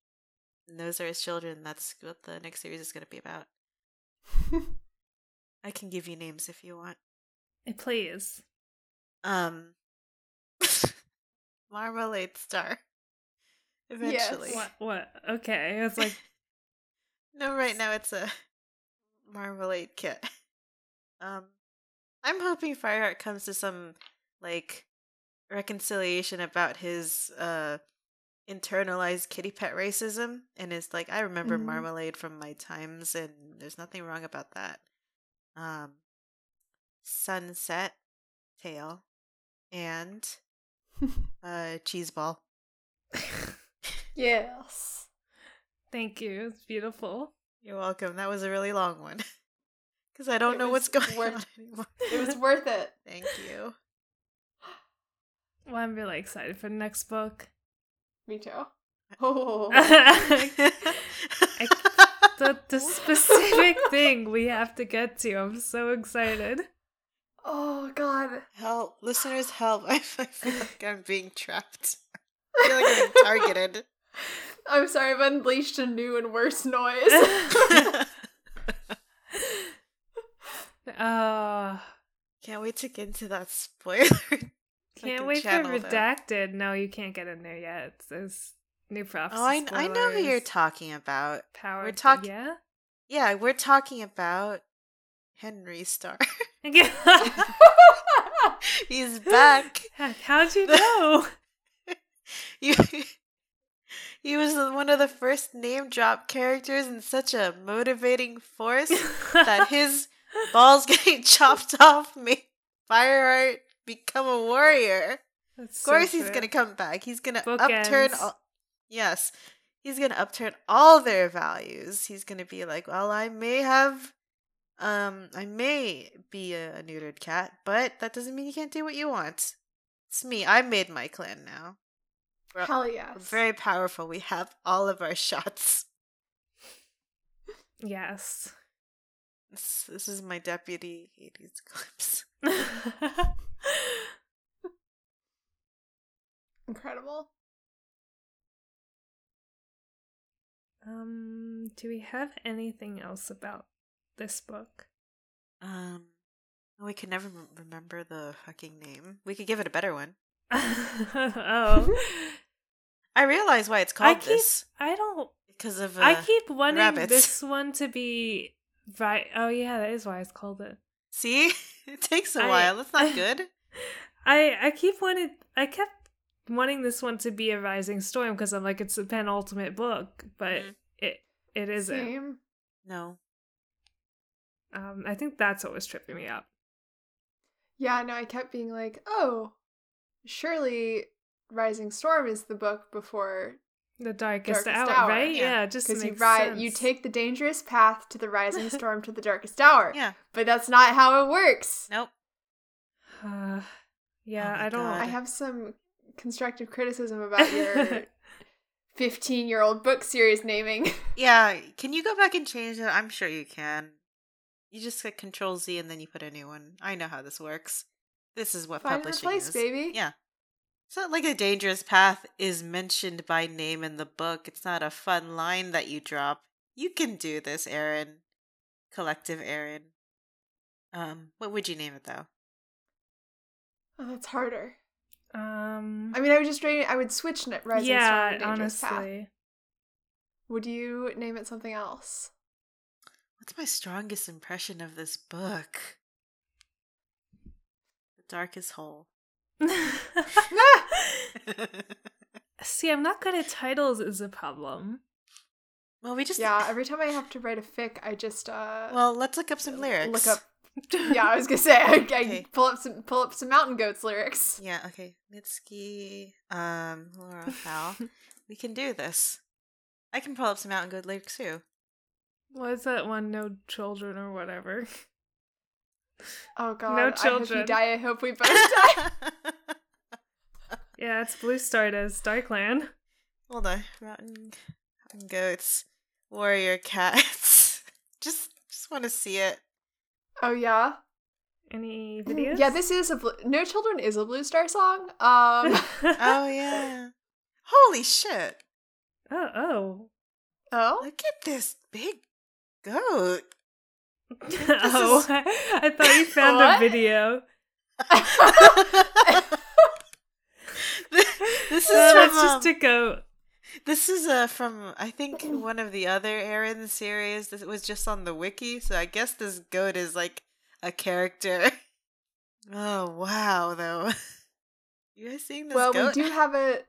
And those are his children. That's what the next series is going to be about. I can give you names if you want. Please. Um, Marmalade Star. Yes. Eventually. What? What? Okay. It's like No, right now it's a marmalade kit. Um, I'm hoping Fireheart comes to some like reconciliation about his uh internalized kitty pet racism and is like I remember Mhm. marmalade from my times and there's nothing wrong about that. Um sunset tail and uh cheese ball. yes. Thank you. It's beautiful. You're welcome. That was a really long one. Cuz I don't It know what's going worth- on anymore. It was worth it. Thank you. Well, I'm really excited for the next book. Me too. Oh. the the specific thing we have to get to. I'm so excited. oh god. help, listeners, help! I, I feel like I'm being trapped. I feel like I'm targeted. I'm sorry, I've unleashed a new and worse noise. Uh Can't wait to get into that spoiler. can't wait for channel that. redacted. No, you can't get in there yet. There's new prophecy. Oh, I, I know who you're talking about. Power. we're talking. Yeah. Yeah, we're talking about Henry Starr. He's back. How'd you know? You, he was one of the first name drop characters and such a motivating force that his balls getting chopped off made Fireheart become a warrior. That's Of course, so he's gonna come back. He's gonna upturn. All, yes, he's gonna upturn all their values. He's gonna be like, well, I may have, um, I may be a, a neutered cat, but that doesn't mean you can't do what you want. It's me. I made my clan now. We're, Hell yes. very powerful. We have all of our shots. Yes. This, this is my deputy 80s clips. Incredible. um, do we have anything else about this book? Um, we can never rem- remember the fucking name. We could give it a better one. Oh, I realize why it's I called keep. this I don't. because of uh, I keep wanting rabbits. this one to be right. Oh yeah, that is why it's called it. See, it takes a I- while. That's not good. I I keep wanted. I kept wanting this one to be a Rising Storm because I'm like it's the penultimate book, but Mhm. it it isn't. Same. No, Um, I think that's what was tripping me up. Yeah, no, I kept being like, oh, surely Rising Storm is the book before The darkest, Darkest hour, Hour, right? yeah. Yeah, just because you makes ride you take the dangerous path to the rising storm to the darkest hour. yeah, But that's not how it works. nope. Uh, yeah, Oh I don't. I have some constructive criticism about your 15 year old book series naming. Yeah, can you go back and change it? I'm sure you can. You just hit Control Z and then you put a new one. I know how this works. This is what Find publishing replace, is. baby. Yeah. It's not like a dangerous path is mentioned by name in the book. It's not a fun line that you drop. You can do this, Erin. collective Erin. Um, what would you name it though? Oh, that's harder. Um. I mean, I would just rate. I would switch it. Rising yeah, Star and Dangerous Path. honestly. Would you name it something else? What's my strongest impression of this book? The darkest hole. See, I'm not good at titles. Is a problem. well, we just yeah. Every time I have to write a fic, I just uh Well, let's look up some lyrics. look up. Yeah, I was gonna say I, I Okay. pull up some pull up some Mountain Goats lyrics. Yeah. Okay. Mitski. Um. Laura Hal. we can do this. I can pull up some Mountain Goat lyrics too. What's that one? No children or whatever. Oh God! No I hope children. you die. I hope we both die. Yeah, it's Blue Star does Darkland. Hold on. Mountain, mountain goats, warrior cats. just, just want to see it. oh yeah. Any videos? Yeah, this is a Blue- No Children is a Blue Star song. Um, Oh yeah. Holy shit! oh, oh. oh, Look at this big goat. oh, I thought you found What? a video. this is Oh, from it's just um, a goat. this is uh from I think one of the other Erin series This was just on the wiki. So I guess this goat is like a character. Oh wow, though. You guys seeing this well, goat? we do have a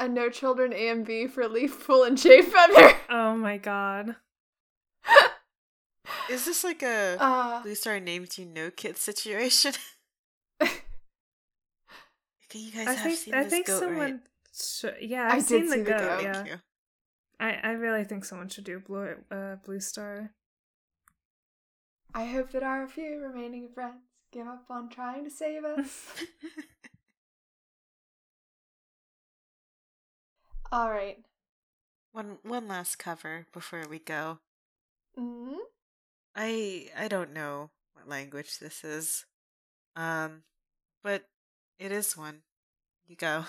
a No Children AMV for Leaf Pool and Jay Feather. Oh my god. Is this like a Uh, Blue Star named you no kid situation? Okay, you guys I have think seen I this think goat, someone. right? Should, yeah, I I've did seen see the the goat. goat. Yeah, Thank. I I really think someone should do Blue uh, Blue Star. I hope that our few remaining friends give up on trying to save us. All right. one one last cover before we go. Mm-hmm. I I don't know what language this is. Um but it is one. You go.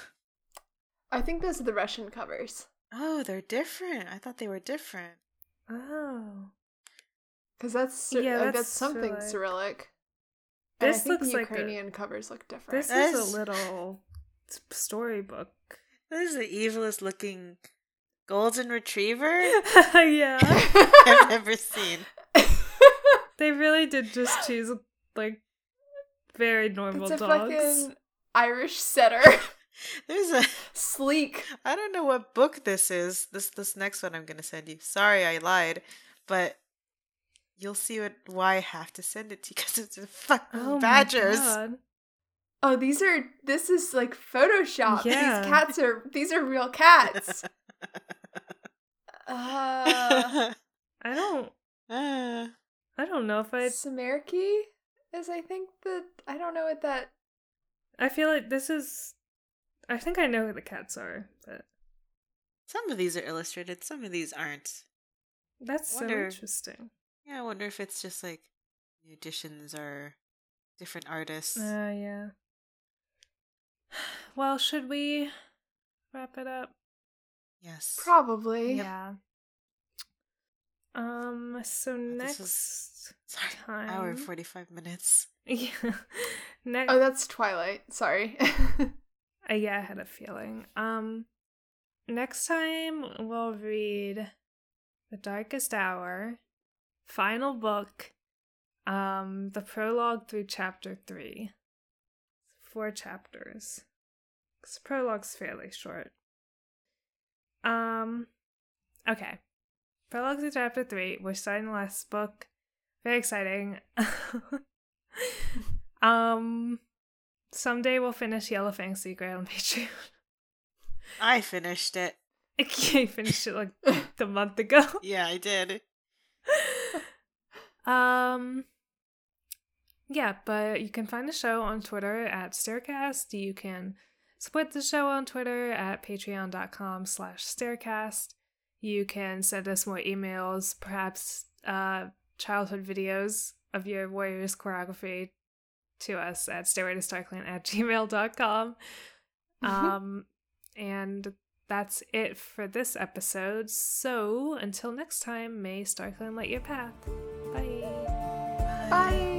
I think those are the Russian covers Oh, they're different. I thought they were different. oh, because that's Cy- Yeah, that's, that's something Cyrillic. Cyrillic. And I This think looks the like a- Ukrainian covers look different. this That is is- a little storybook. This is the evilest looking golden retriever yeah, I've ever seen. They really did just choose like very normal it's a dogs. fucking Irish setter. There's a Sleek. I don't know what book this is. This this next one I'm gonna send you. Sorry, I lied, but you'll see what why I have to send it to you because it's a fucking Oh my badgers. God. Oh, these are this is like Photoshop. Yeah. These cats are these are real cats. Uh I don't. Ah. I don't know if I. Samarki is I think the I don't know what that I feel like this is. I think I know who the cats are, but some of these are illustrated, some of these aren't. that's so Wonder- interesting. Yeah, I wonder if it's just like new editions or different artists. Uh, yeah. Well, should we wrap it up? yes. probably. Yeah. Um. So this next was- Sorry. Hour and forty five minutes. Yeah. next. Oh, that's Twilight. Sorry. Uh, yeah, I had a feeling. Um, next time we'll read The Darkest Hour, final book, um, the prologue through chapter three. Four chapters. 'Cause the prologue's fairly short. Um, okay. Prologue through chapter three. We're starting the last book. Very exciting. um, someday we'll finish Yellowfang Secret on Patreon. I finished it. I finished it like a month ago. Yeah, I did. Um yeah, but you can find the show on Twitter at Staircast. You can support the show on Twitter at patreon.com slash staircast. You can send us more emails, perhaps uh childhood videos of your warriors choreography to us at stairway to at gmail.com. Um and that's it for this episode. So until next time, may Starclan light your path. Bye. Bye. Okay,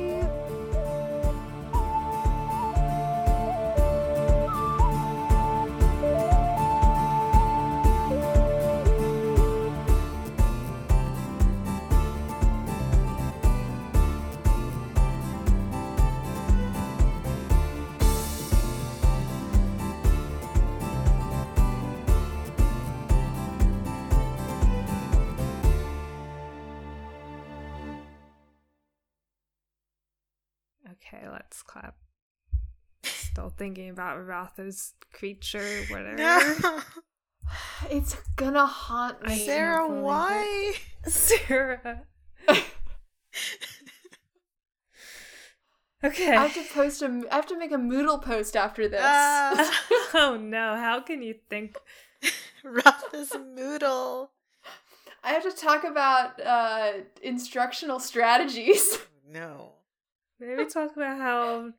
let's clap. Still thinking about Ratha's creature, whatever. No. It's gonna haunt me. Sarah, why? Sarah. Okay. I have to post a. I have to make a Moodle post after this. Ah. oh no, how can you think? Ratha's Moodle. I have to talk about uh, instructional strategies. No. Maybe talk about how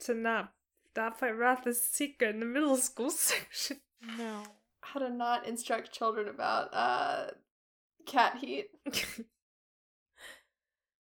to not not fight wrath Ratha's secret in the middle school section. No. How to not instruct children about uh, cat heat.